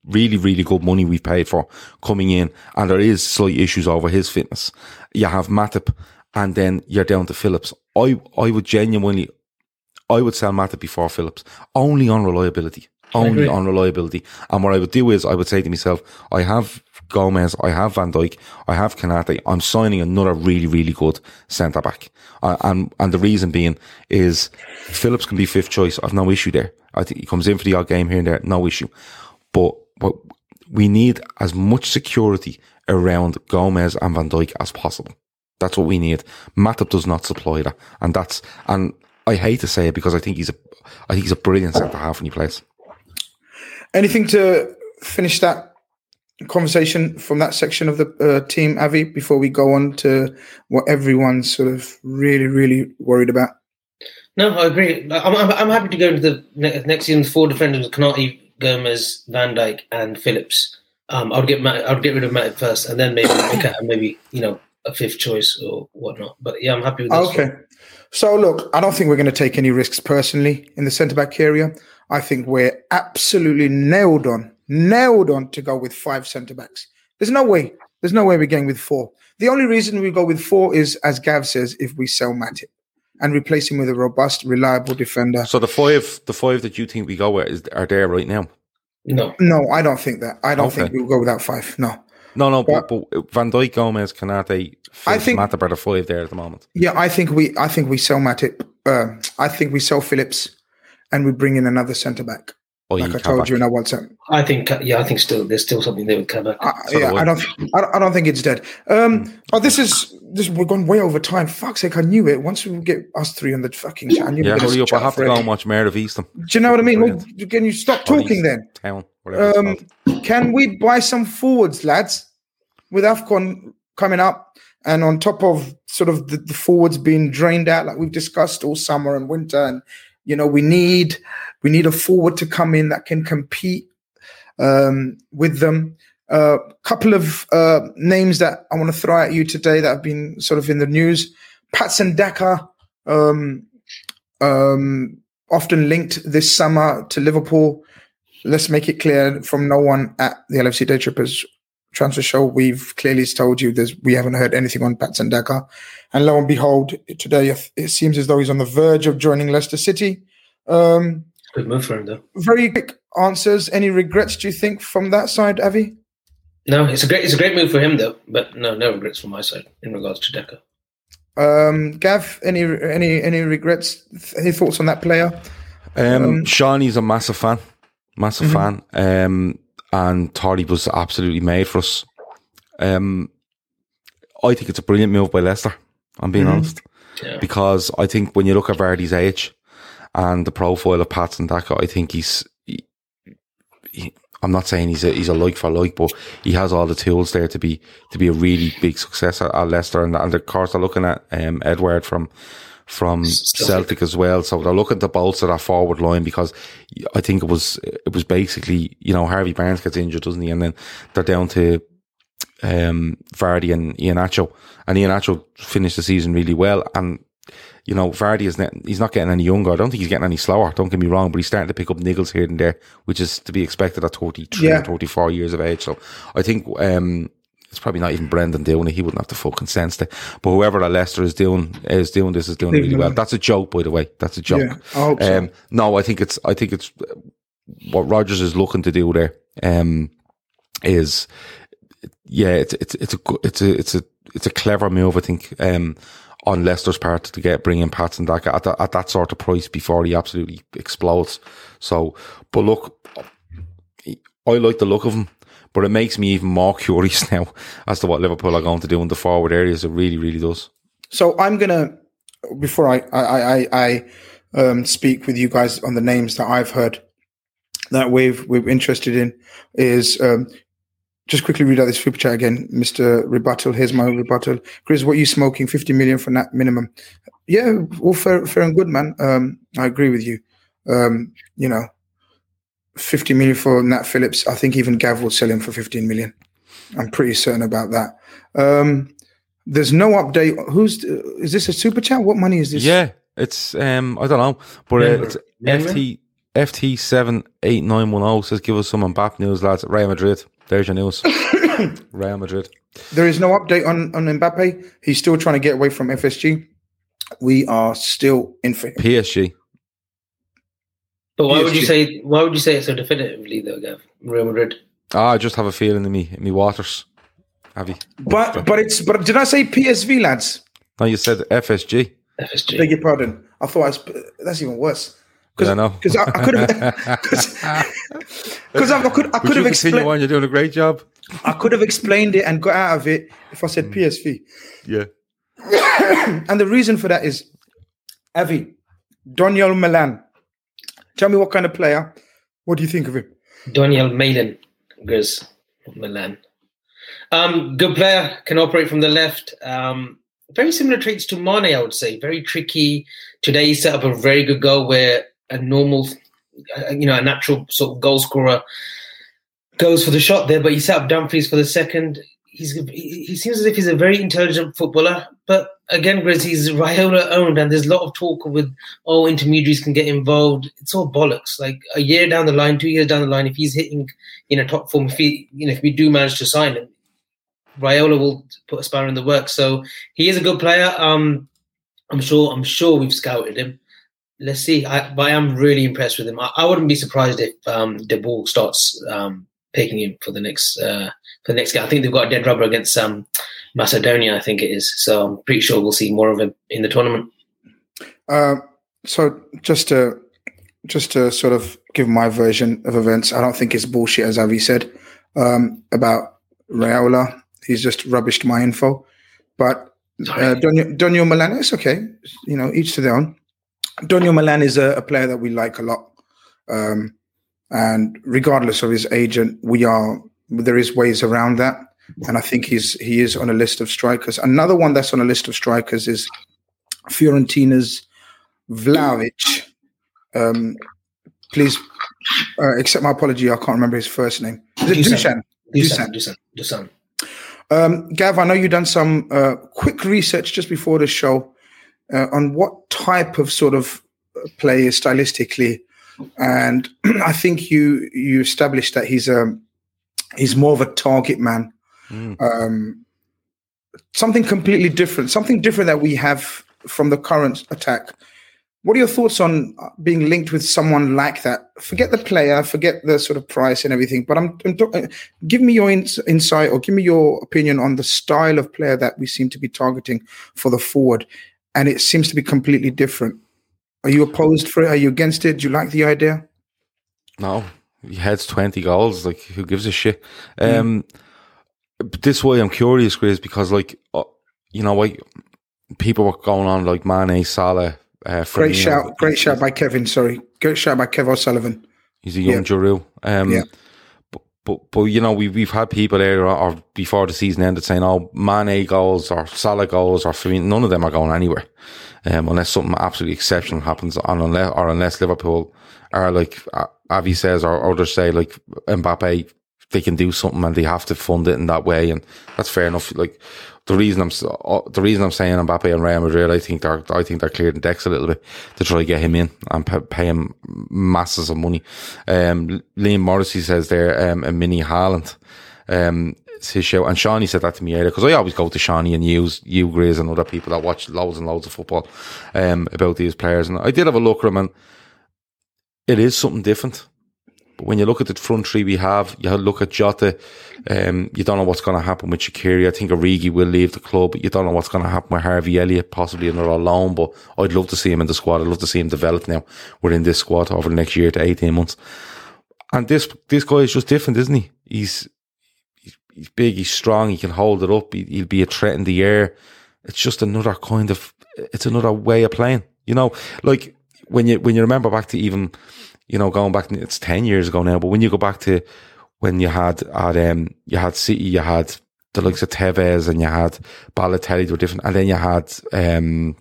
really, really good money we've paid for coming in, and there is slight issues over his fitness. You have Matip, and then you're down to Phillips. I, I would genuinely, I would sell Matip before Phillips, only on reliability. Only on reliability. And what I would do is, I would say to myself, I have Gomez, I have Van Dijk, I have Konate. I'm signing another really, really good centre back. Uh, and and the reason being is Phillips can be fifth choice. I've no issue there. I think he comes in for the odd game here and there, no issue. But what we need as much security around Gomez and Van Dijk as possible. That's what we need. Matip does not supply that, and that's and I hate to say it because I think he's a I think he's a brilliant centre half when he plays. Anything to finish that conversation from that section of the uh, team, Avi, before we go on to what everyone's sort of really, really worried about? No, I agree. I'm, I'm, I'm happy to go into the ne- next season's four defenders: Konate, Gomez, Van Dijk, and Phillips. Um, I would get Matt, I would get rid of Matt first, and then maybe look at maybe you know a fifth choice or whatnot. But yeah, I'm happy with this. Okay. So look, I don't think we're going to take any risks personally in the centre back area. I think we're absolutely nailed on, nailed on to go with five centre backs. There's no way. There's no way we're going with four. The only reason we go with four is, as Gav says, if we sell Matip and replace him with a robust, reliable defender. So the five, the five that you think we go with is are there right now? No, No, I don't think that. I don't Okay. think we'll go without five. No. No, no, but, but Van Dijk, Gomez, Konate, I think- Matip are the five there at the moment. Yeah, I think we. I think we sell Matip. Uh, I think we sell Phillips, and we bring in another centre back. Oh, Like I told you in our WhatsApp. I think yeah, I think still there's still something there with Kabak. I, So yeah, I. I don't. I don't, I don't think it's dead. Um, oh, this is this. We're going way over time. Fuck's sake! I knew it. Once we get us three on the fucking I knew Yeah, we were hurry gonna up. I have to go and watch Mayor of Eastham. Do you know what I mean? Well, can you stop talking then? Town, whatever Um, can we buy some forwards, lads, with Afcon coming up, and on top of sort of the, the forwards being drained out, like we've discussed all summer and winter, and you know we need we need a forward to come in that can compete um, with them. A uh, couple of uh, names that I want to throw at you today that have been sort of in the news: Patson Daka, um, um, often linked this summer to Liverpool let's make it clear from no one at the LFC Day Trippers transfer show. We've clearly told you there's we haven't heard anything on Patson Daka. And lo and behold, today it seems as though he's on the verge of joining Leicester City. Um, Good move for him though. very quick answers. Any regrets, do you think, from that side, Avi? No, it's a great it's a great move for him though. But no, no regrets from my side in regards to Daka. Um, Gav, any any any regrets? Any thoughts on that player? Um, um, Shawnee's a massive fan, massive fan, um, and he was absolutely made for us. Um, I think it's a brilliant move by Leicester. I'm being Mhm. honest, Yeah. because I think when you look at Vardy's age and the profile of Patson Daka, I think he's. He, he- I'm not saying he's a he's a like for like, but he has all the tools there to be to be a really big success at, at Leicester, and, and of course they're looking at um, Edouard from from Celtic. As well. So they're looking to bolster that forward line because I think it was it was basically you know Harvey Barnes gets injured, doesn't he? And then they're down to um, Vardy and Iheanacho, and Iheanacho finished the season really well. And you know Vardy is not, he's not getting any younger. I don't think he's getting any slower. Don't get me wrong, but he's starting to pick up niggles here and there, which is to be expected at 33 Yeah. 34 years of age. So I think um, it's probably not even Brendan doing it. He wouldn't have the fucking sense to. But whoever at Leicester is doing is doing this is doing really well. That's a joke, by the way. That's a joke. Yeah, I so. Um, no, I think it's I think it's uh, what Rodgers is looking to do there. Um, is yeah, it's it's it's a it's a it's a it's a clever move. I think um, on Leicester's part to get bringing Patson Daka at that, at that sort of price before he absolutely explodes. So, but look, I like the look of him. But it makes me even more [laughs] curious now as to what Liverpool are going to do in the forward areas. It really, really does. So I'm gonna before I I I, I um, speak with you guys on the names that I've heard that we've we're interested in is um, just quickly read out this super chat again, Mister Rebuttal. Here's my rebuttal. Chris, what are you smoking? Fifty million for that minimum? Yeah, all fair, fair and good, man. Um, I agree with you. Um, you know, fifty million for Nat Phillips. I think even Gav will sell him for fifteen million. I'm pretty certain about that. Um, there's no update. Who's is this a super chat? What money is this? Yeah, it's um I don't know, but uh, it's Denver? FT FT seven eight nine one zero says give us some Mbappe news, lads. Real Madrid. There's your news. [coughs] Real Madrid. There is no update on on Mbappe. He's still trying to get away from FSG. We are still in for him. PSG. But why would you say why would you say it so definitively though, Gav? Real Madrid. Ah, I just have a feeling in me in me waters. Have you? But but it's but did I say PSV lads? No, you said FSG. FSG. Beg your pardon. I thought I sp- that's even worse. Yeah, I know. [laughs] Because I, I could have [laughs] because I could I could have continue explained on? You're doing a great job. I could have explained it and got out of it if I said Hmm. PSV. Yeah. [coughs] and the reason for that is Avi Daniel Milan. Tell me what kind of player. What do you think of him? Daniel Malin, Grizz, Milan. Um, good player, can operate from the left. Um, very similar traits to Mane, I would say. Very tricky. Today he set up a very good goal where a normal, uh, you know, a natural sort of goal scorer goes for the shot there, but he set up Dumfries for the second. He's he he seems as if he's a very intelligent footballer, but again, Grizz, he's Raiola owned, and there's a lot of talk with oh intermediaries can get involved. It's all bollocks. Like a year down the line, two years down the line, if he's hitting in a top form, if he, you know, if we do manage to sign him, Raiola will put a spanner in the works. So he is a good player. Um, I'm sure. I'm sure we've scouted him. Let's see. I, but I am really impressed with him. I, I wouldn't be surprised if um, De Boer starts um, picking him for the next uh, for the next game. I think they've got a dead rubber against um, Macedonia. I think it is. So I'm pretty sure we'll see more of him in the tournament. Uh, so just to just to sort of give my version of events, I don't think it's bullshit as Avi said um, about Raiola. He's just rubbished my info, but uh, Donio, Donio Milan, it's okay. You know, each to their own. Donio Milan is a, a player that we like a lot. Um, and regardless of his agent, we are there is ways around that. And I think he's he is on a list of strikers. Another one that's on a list of strikers is Fiorentina's Vlahovic. Um, please uh, accept my apology. I can't remember his first name. Is it Dusan? Dusan. Dusan. Dusan. Um, Gav, I know you've done some uh, quick research just before the show uh, on what type of sort of play is stylistically, and [clears throat] I think you you established that he's a he's more of a target man, mm. um, something completely different, something different that we have from the current attack. What are your thoughts on uh, being linked with someone like that? Forget the player, forget the sort of price and everything, but I'm, I'm uh, give me your ins- insight or give me your opinion on the style of player that we seem to be targeting for the forward, and it seems to be completely different. Are you opposed for it? Are you against it? Do you like the idea? No, he heads twenty goals. Like who gives a shit? Mm. This way I'm curious, Chris, because like uh, you know, like people were going on like Mane, Salah uh, great shout, great shout by Kevin. Sorry, great shout by Kev O'Sullivan. He's a young yeah. Um, yeah. But, but, but you know we we've had people there or before the season ended saying oh Mane goals or Salah goals or Firmino none of them are going anywhere um, unless something absolutely exceptional happens on unless or unless Liverpool are like Avi says or others say like Mbappe they can do something and they have to fund it in that way and that's fair enough like the reason I'm uh, the reason I'm saying Mbappe and Real Madrid, I think they're I think they're clearing decks a little bit to try to get him in and pay, him masses of money. Um, Liam Morrissey says there um, a mini Haaland. Um, it's his show, and Shawnee said that to me earlier because I always go to Shawnee and use you, Grizz, and other people that watch loads and loads of football um, about these players, and I did have a look at them, and it is something different. But when you look at the front three we have, you look at Jota, um, you don't know what's going to happen with Shaqiri. I think Origi will leave the club, you don't know what's going to happen with Harvey Elliott, possibly another loan. But I'd love to see him in the squad. I'd love to see him develop now. We're in this squad over the next year to 18 months. And this, this guy is just different, isn't he? He's, he's big, he's strong, he can hold it up, he, will be a threat in the air. It's just another kind of, it's another way of playing. You know, like when you, when you remember back to even, you know, going back, it's 10 years ago now, but when you go back to when you had, at, um, you had City, you had the likes of Tevez and you had Balotelli, they were different. And then you had, um,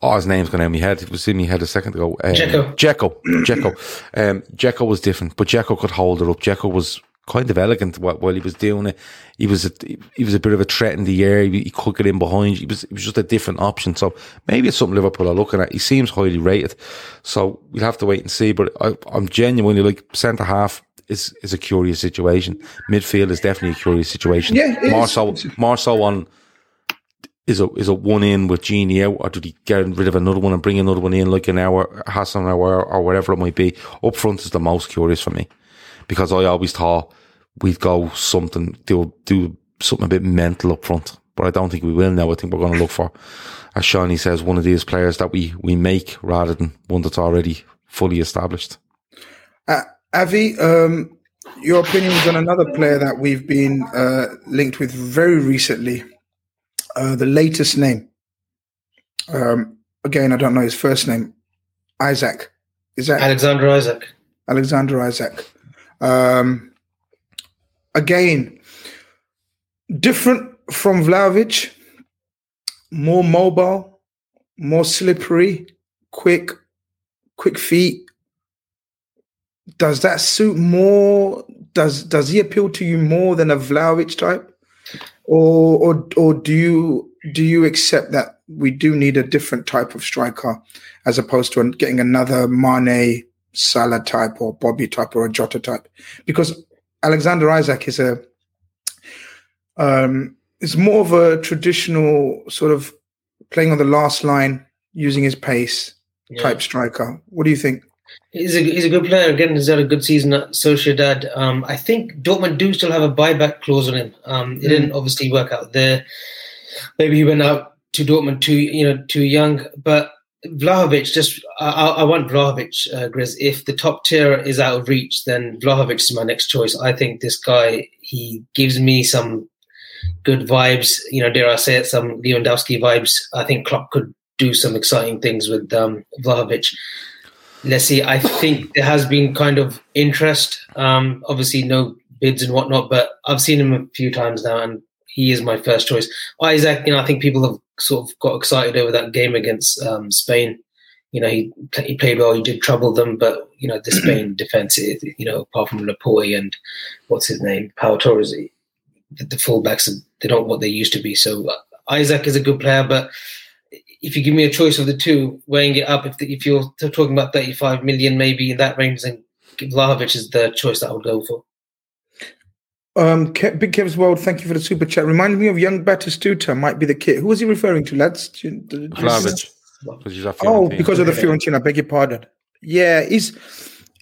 oh, his name's gone out of my head. It was in my head a second ago. Um, Dzeko. Jekyll. Dzeko. Um, Dzeko was different, but Dzeko could hold it up. Dzeko was kind of elegant while he was doing it. He was a, he was a bit of a threat in the air. He, he could get in behind. He was, it was just a different option. So maybe it's something Liverpool are looking at. He seems highly rated. So we'll have to wait and see. But I, I'm genuinely like centre half is, is a curious situation. Midfield is definitely a curious situation. Yeah, more so, more so on, is a is a one in with Gini out, or did he get rid of another one and bring another one in like an hour, Hassan or or whatever it might be? Up front is the most curious for me because I always thought we'd go something, do, do something a bit mental up front. But I don't think we will now. I think we're going to look for, as Shawnee says, one of these players that we, we make rather than one that's already fully established. Uh, Avi, um, your opinions on another player that we've been uh, linked with very recently, uh, the latest name. Um, again, I don't know his first name. Isak. Is that Alexander Isak? Alexander Isak. Um, again, different from Vlahovic, more mobile, more slippery, quick, quick feet. Does that suit more? Does does he appeal to you more than a Vlahovic type, or or or do you do you accept that we do need a different type of striker as opposed to getting another Mane, Salah type or Bobby type or a Jota type? Because Alexander Isak is a um, is more of a traditional sort of playing on the last line, using his pace yeah. type striker. What do you think? He's a, he's a good player. Again, he's had a good season at Sociedad. Um, I think Dortmund do still have a buyback clause on him. Um, it mm. didn't obviously work out there. Maybe he went out to Dortmund too, you know, too young. But Vlahovic, just I, I want Vlahovic, uh, Grizz. If the top tier is out of reach, then Vlahovic is my next choice. I think this guy he gives me some good vibes. You know, dare I say it, some Lewandowski vibes. I think Klopp could do some exciting things with um, Vlahovic. Let's see. I think there has been kind of interest. Um, obviously, no bids and whatnot, but I've seen him a few times now, and he is my first choice. Isak, you know, I think people have sort of got excited over that game against um, Spain. You know, he he played well. He did trouble them, but you know, the Spain defense, you know, apart from Laporte and what's his name, Pau Torres, the, the fullbacks they're not what they used to be. So Isak is a good player, but if you give me a choice of the two, weighing it up, if the, if you're talking about 35 million, maybe in that range, then Vlahovic is the choice that I would go for. Um, Big Kev's World, thank you for the super chat. Reminded me of young Batistuta, might be the kid. Who was he referring to, lads? Vlahovic. Oh, because of the Fiorentina, I beg your pardon. Yeah, he's,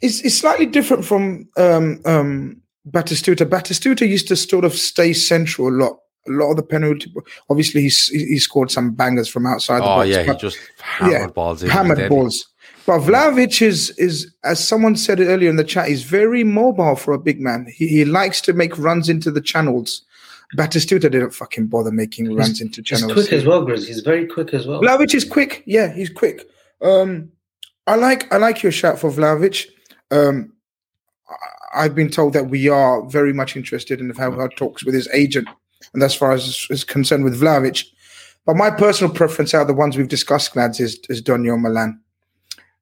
he's, he's slightly different from um, um, Batistuta. Batistuta used to sort of stay central a lot a lot of the penalty. Obviously, he's he scored some bangers from outside. Oh the box, yeah, he just hammered yeah, balls. hammered balls. But Vlahovic is is as someone said earlier in the chat, he's very mobile for a big man. He, he likes to make runs into the channels. Batistuta didn't fucking bother making runs into channels. He's quick as well, Grizz. He's very quick as well. Vlahovic is quick. Yeah, he's quick. Um, I like I like your shout for Vlahovic. Um, I've been told that we are very much interested in have our talks with his agent and as far as is concerned with Vlahovic. But my personal preference out of the ones we've discussed, lads, is, is Donyell Malen.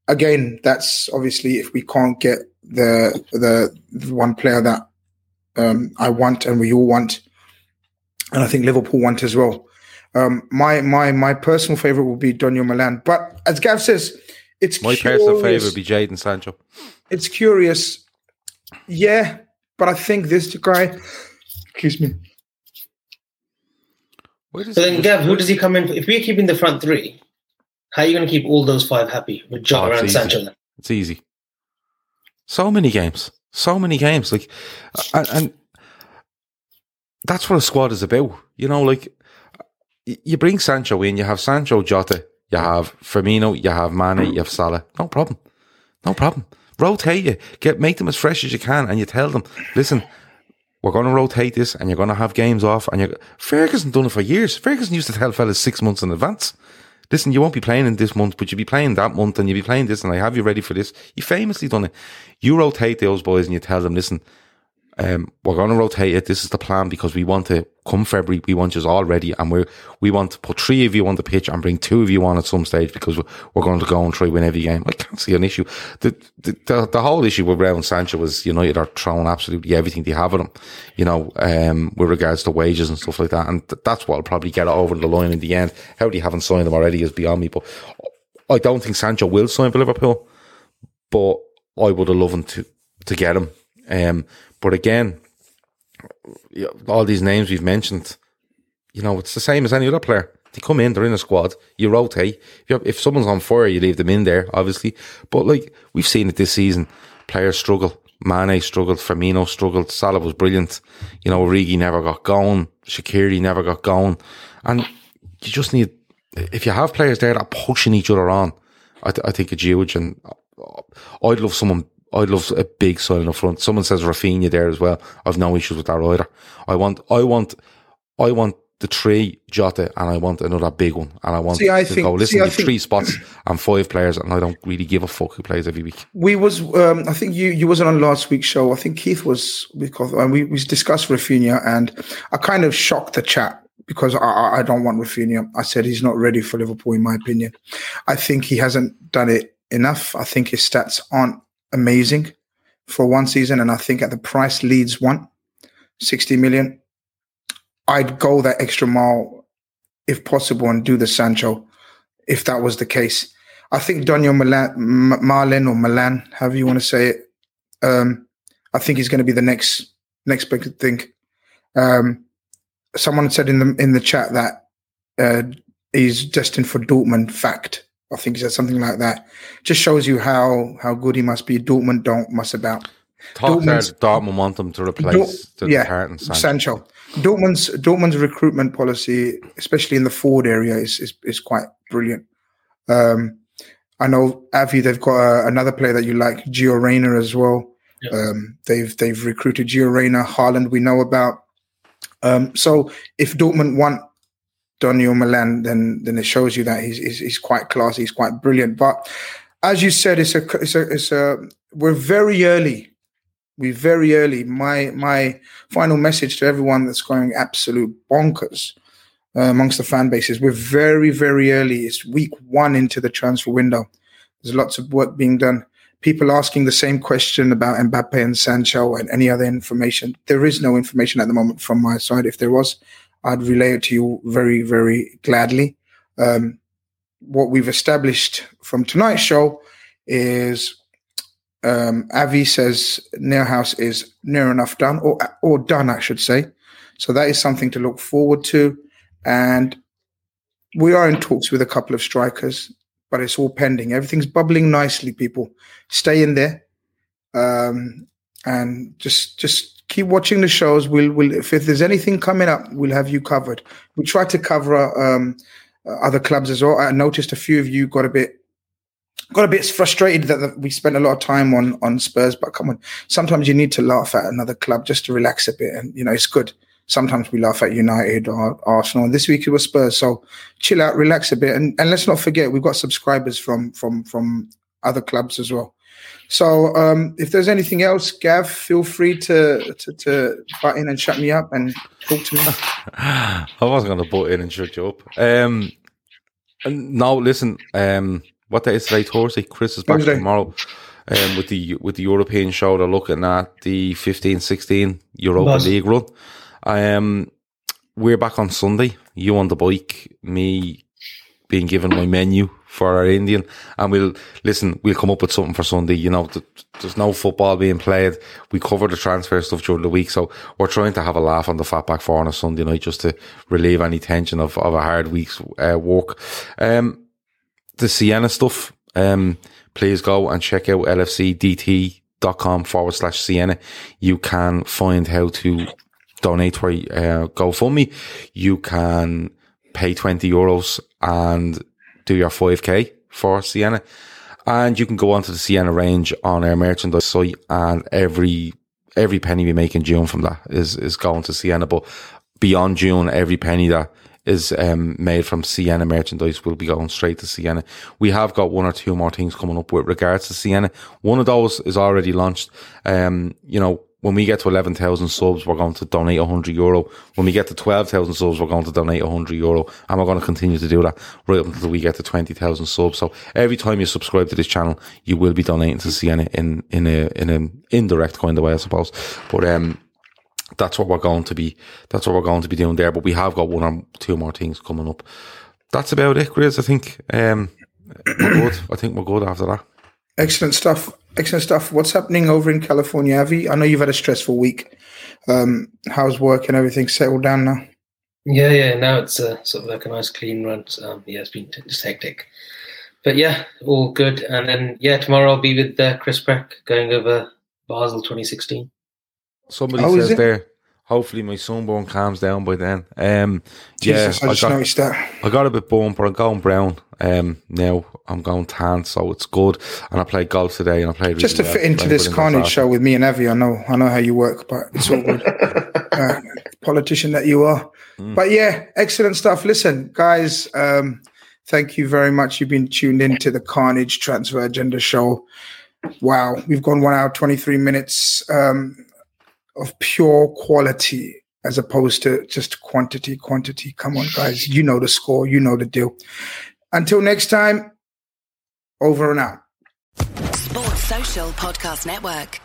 Again, that's obviously if we can't get the the, the one player that um, I want and we all want, and I think Liverpool want as well. Um, my my my personal favorite will be Donyell Milan, But as Gav says, it's my curious. personal favorite would be Jadon Sancho. It's curious, yeah, but I think this guy, excuse me, so then, Gav, who does he come in? If we're keeping the front three, how are you going to keep all those five happy with John oh, and Sancho? Then? It's easy. So many games, so many games, like, and, and that's what a squad is about. You know, like you bring Sancho in, you have Sancho, Jota, you have Firmino, you have Mane, you have Salah. No problem, no problem. Rotate you, get make them as fresh as you can, and you tell them, listen, we're going to rotate this and you're going to have games off. And you're, Ferguson done it for years. Ferguson used to tell fellas six months in advance. Listen, you won't be playing in this month, but you'll be playing that month and you'll be playing this and I have you ready for this. You famously done it. You rotate those boys and you tell them, listen, um, we're going to rotate it. This is the plan because we want to come February. We want you all ready, and we we want to put three of you on the pitch and bring two of you on at some stage because we're, we're going to go and try win every game. I can't see an issue. The, the the, the whole issue with Brown Sancho was United are throwing absolutely everything they have at him, you know, um, with regards to wages and stuff like that, and that's what'll probably get over the line in the end. How they haven't signed him already is beyond me, but I don't think Sancho will sign for Liverpool, but I would have loved him to to get him. Um, but again, all these names we've mentioned, you know, it's the same as any other player. They come in, they're in a squad, you rotate. If, if someone's on fire, you leave them in there, obviously. But like, we've seen it this season. Players struggle. Mane struggled, Firmino struggled, Salah was brilliant. You know, Origi never got going, Shaqiri never got going. And you just need, if you have players there that are pushing each other on, I, th- I think it's huge. And uh, I'd love someone I'd love a big sign up front. Someone says Raphinha there as well. I've no issues with that either. I want, I want, I want the three Jota and I want another big one. And I want see, I to think, go listen see, to three spots and five players and I don't really give a fuck who plays every week. We was um, I think you you wasn't on last week's show. I think Keith was because and we, we discussed Raphinha and I kind of shocked the chat because I, I don't want Raphinha. I said he's not ready for Liverpool in my opinion. I think he hasn't done it enough. I think his stats aren't amazing for one season, and I think at the price Leeds want, 60 million, I'd go that extra mile if possible, and do the Sancho, if that was the case. I think Daniel Milan, Marlin or Milan, however you want to say it, um, I think he's going to be the next next big thing. Um, someone said in the in the chat that uh, he's destined for Dortmund. Fact, I think he said something like that. Just shows you how how good he must be. Dortmund don't mess about. Talk Dortmund want them to replace Dor- the yeah, Sancho. Sancho. Dortmund's Dortmund's recruitment policy, especially in the forward area, is is, is quite brilliant. Um, I know Avi, they've got uh, another player that you like, Gio Reyna as well. Yeah. Um, they've they've recruited Gio Reyna, Haaland we know about. Um, so if Dortmund want Daniel Milan, then then it shows you that he's, he's, he's quite classy, he's quite brilliant. But as you said, it's a it's a it's a we're very early. We're very early. My my final message to everyone that's going absolute bonkers uh, amongst the fan bases. We're very very early. It's week one into the transfer window. There's lots of work being done people asking the same question about Mbappe and Sancho and any other information. There is no information at the moment from my side. If there was, I'd relay it to you very, very gladly. Um, what we've established from tonight's show is um, Avi says house is near enough done, or or done, I should say. So that is something to look forward to, and we are in talks with a couple of strikers but it's all pending. Everything's bubbling nicely. People stay in there, um, and just just keep watching the shows. We'll we'll if, if, there's anything coming up, we'll have you covered. We try to cover um, other clubs as well. I noticed a few of you got a bit got a bit frustrated that we spent a lot of time on on Spurs, but come on, sometimes you need to laugh at another club just to relax a bit, and you know it's good sometimes we laugh at United or Arsenal. And this week it was Spurs. So chill out, relax a bit, and, and let's not forget we've got subscribers from from from other clubs as well. So um, if there's anything else, Gav, feel free to, to to butt in and shut me up and talk to me. [laughs] I wasn't going to butt in and shut you up. Um, no, listen. Um, what day is today? Thursday. Chris is back Thursday. tomorrow. Um, with the with the European show, they're looking at the 15-16 Europa League run. Um, we're back on Sunday. You on the bike, me being given my menu for our Indian, and we'll listen. We'll come up with something for Sunday. You know, there's no football being played. We cover the transfer stuff during the week, so we're trying to have a laugh on the Fatback Four on a Sunday night just to relieve any tension of, of a hard week's uh, work. Um, the Sienna stuff. Um, please go and check out lfcdt.com forward slash Sienna. You can find how to donate where uh, GoFundMe, you can pay 20 euros and do your 5k for Sienna. And you can go onto the Sienna range on our merchandise site and every, every penny we make in June from that is, is going to Sienna. But beyond June, every penny that is um, made from Sienna merchandise will be going straight to Sienna. We have got one or two more things coming up with regards to Sienna. One of those is already launched. Um, you know, when we get to 11,000 subs, we're going to donate 100 euro. When we get to 12,000 subs, we're going to donate 100 euro. And we're going to continue to do that right up until we get to 20,000 subs. So every time you subscribe to this channel, you will be donating to Sienna in, in a, in an indirect kind of way, I suppose. But, um, that's what we're going to be, that's what we're going to be doing there. But we have got one or two more things coming up. That's about it, Chris. I think, um, we're good. I think we're good after that. Excellent stuff. Excellent stuff. What's happening over in California, Avi? I know you've had a stressful week. Um, how's work and everything settled down now? Yeah, yeah. Now it's uh, sort of like a nice clean run. So, um, yeah, it's been just hectic, but yeah, all good. And then yeah, tomorrow I'll be with uh, Chris Breck going over Basel 2016. Somebody oh, says there hopefully my sunburn calms down by then. Um, Jesus, yeah, I, I got, noticed that. I got a bit burned, but I'm going brown. Um, now I'm going tan, so it's good. And I played golf today, and I played just to well, fit into this carnage show with me and Evie. I know, I know how you work, but it's all good. [laughs] uh, politician that you are, mm. but yeah, excellent stuff. Listen, guys. Um, thank you very much. You've been tuned in to the Carnage Transfer Agenda show. Wow, we've gone one hour, 23 minutes. Um, of pure quality as opposed to just quantity, quantity. Come on, guys. You know the score. You know the deal. Until next time, over and out. Sports Social Podcast Network.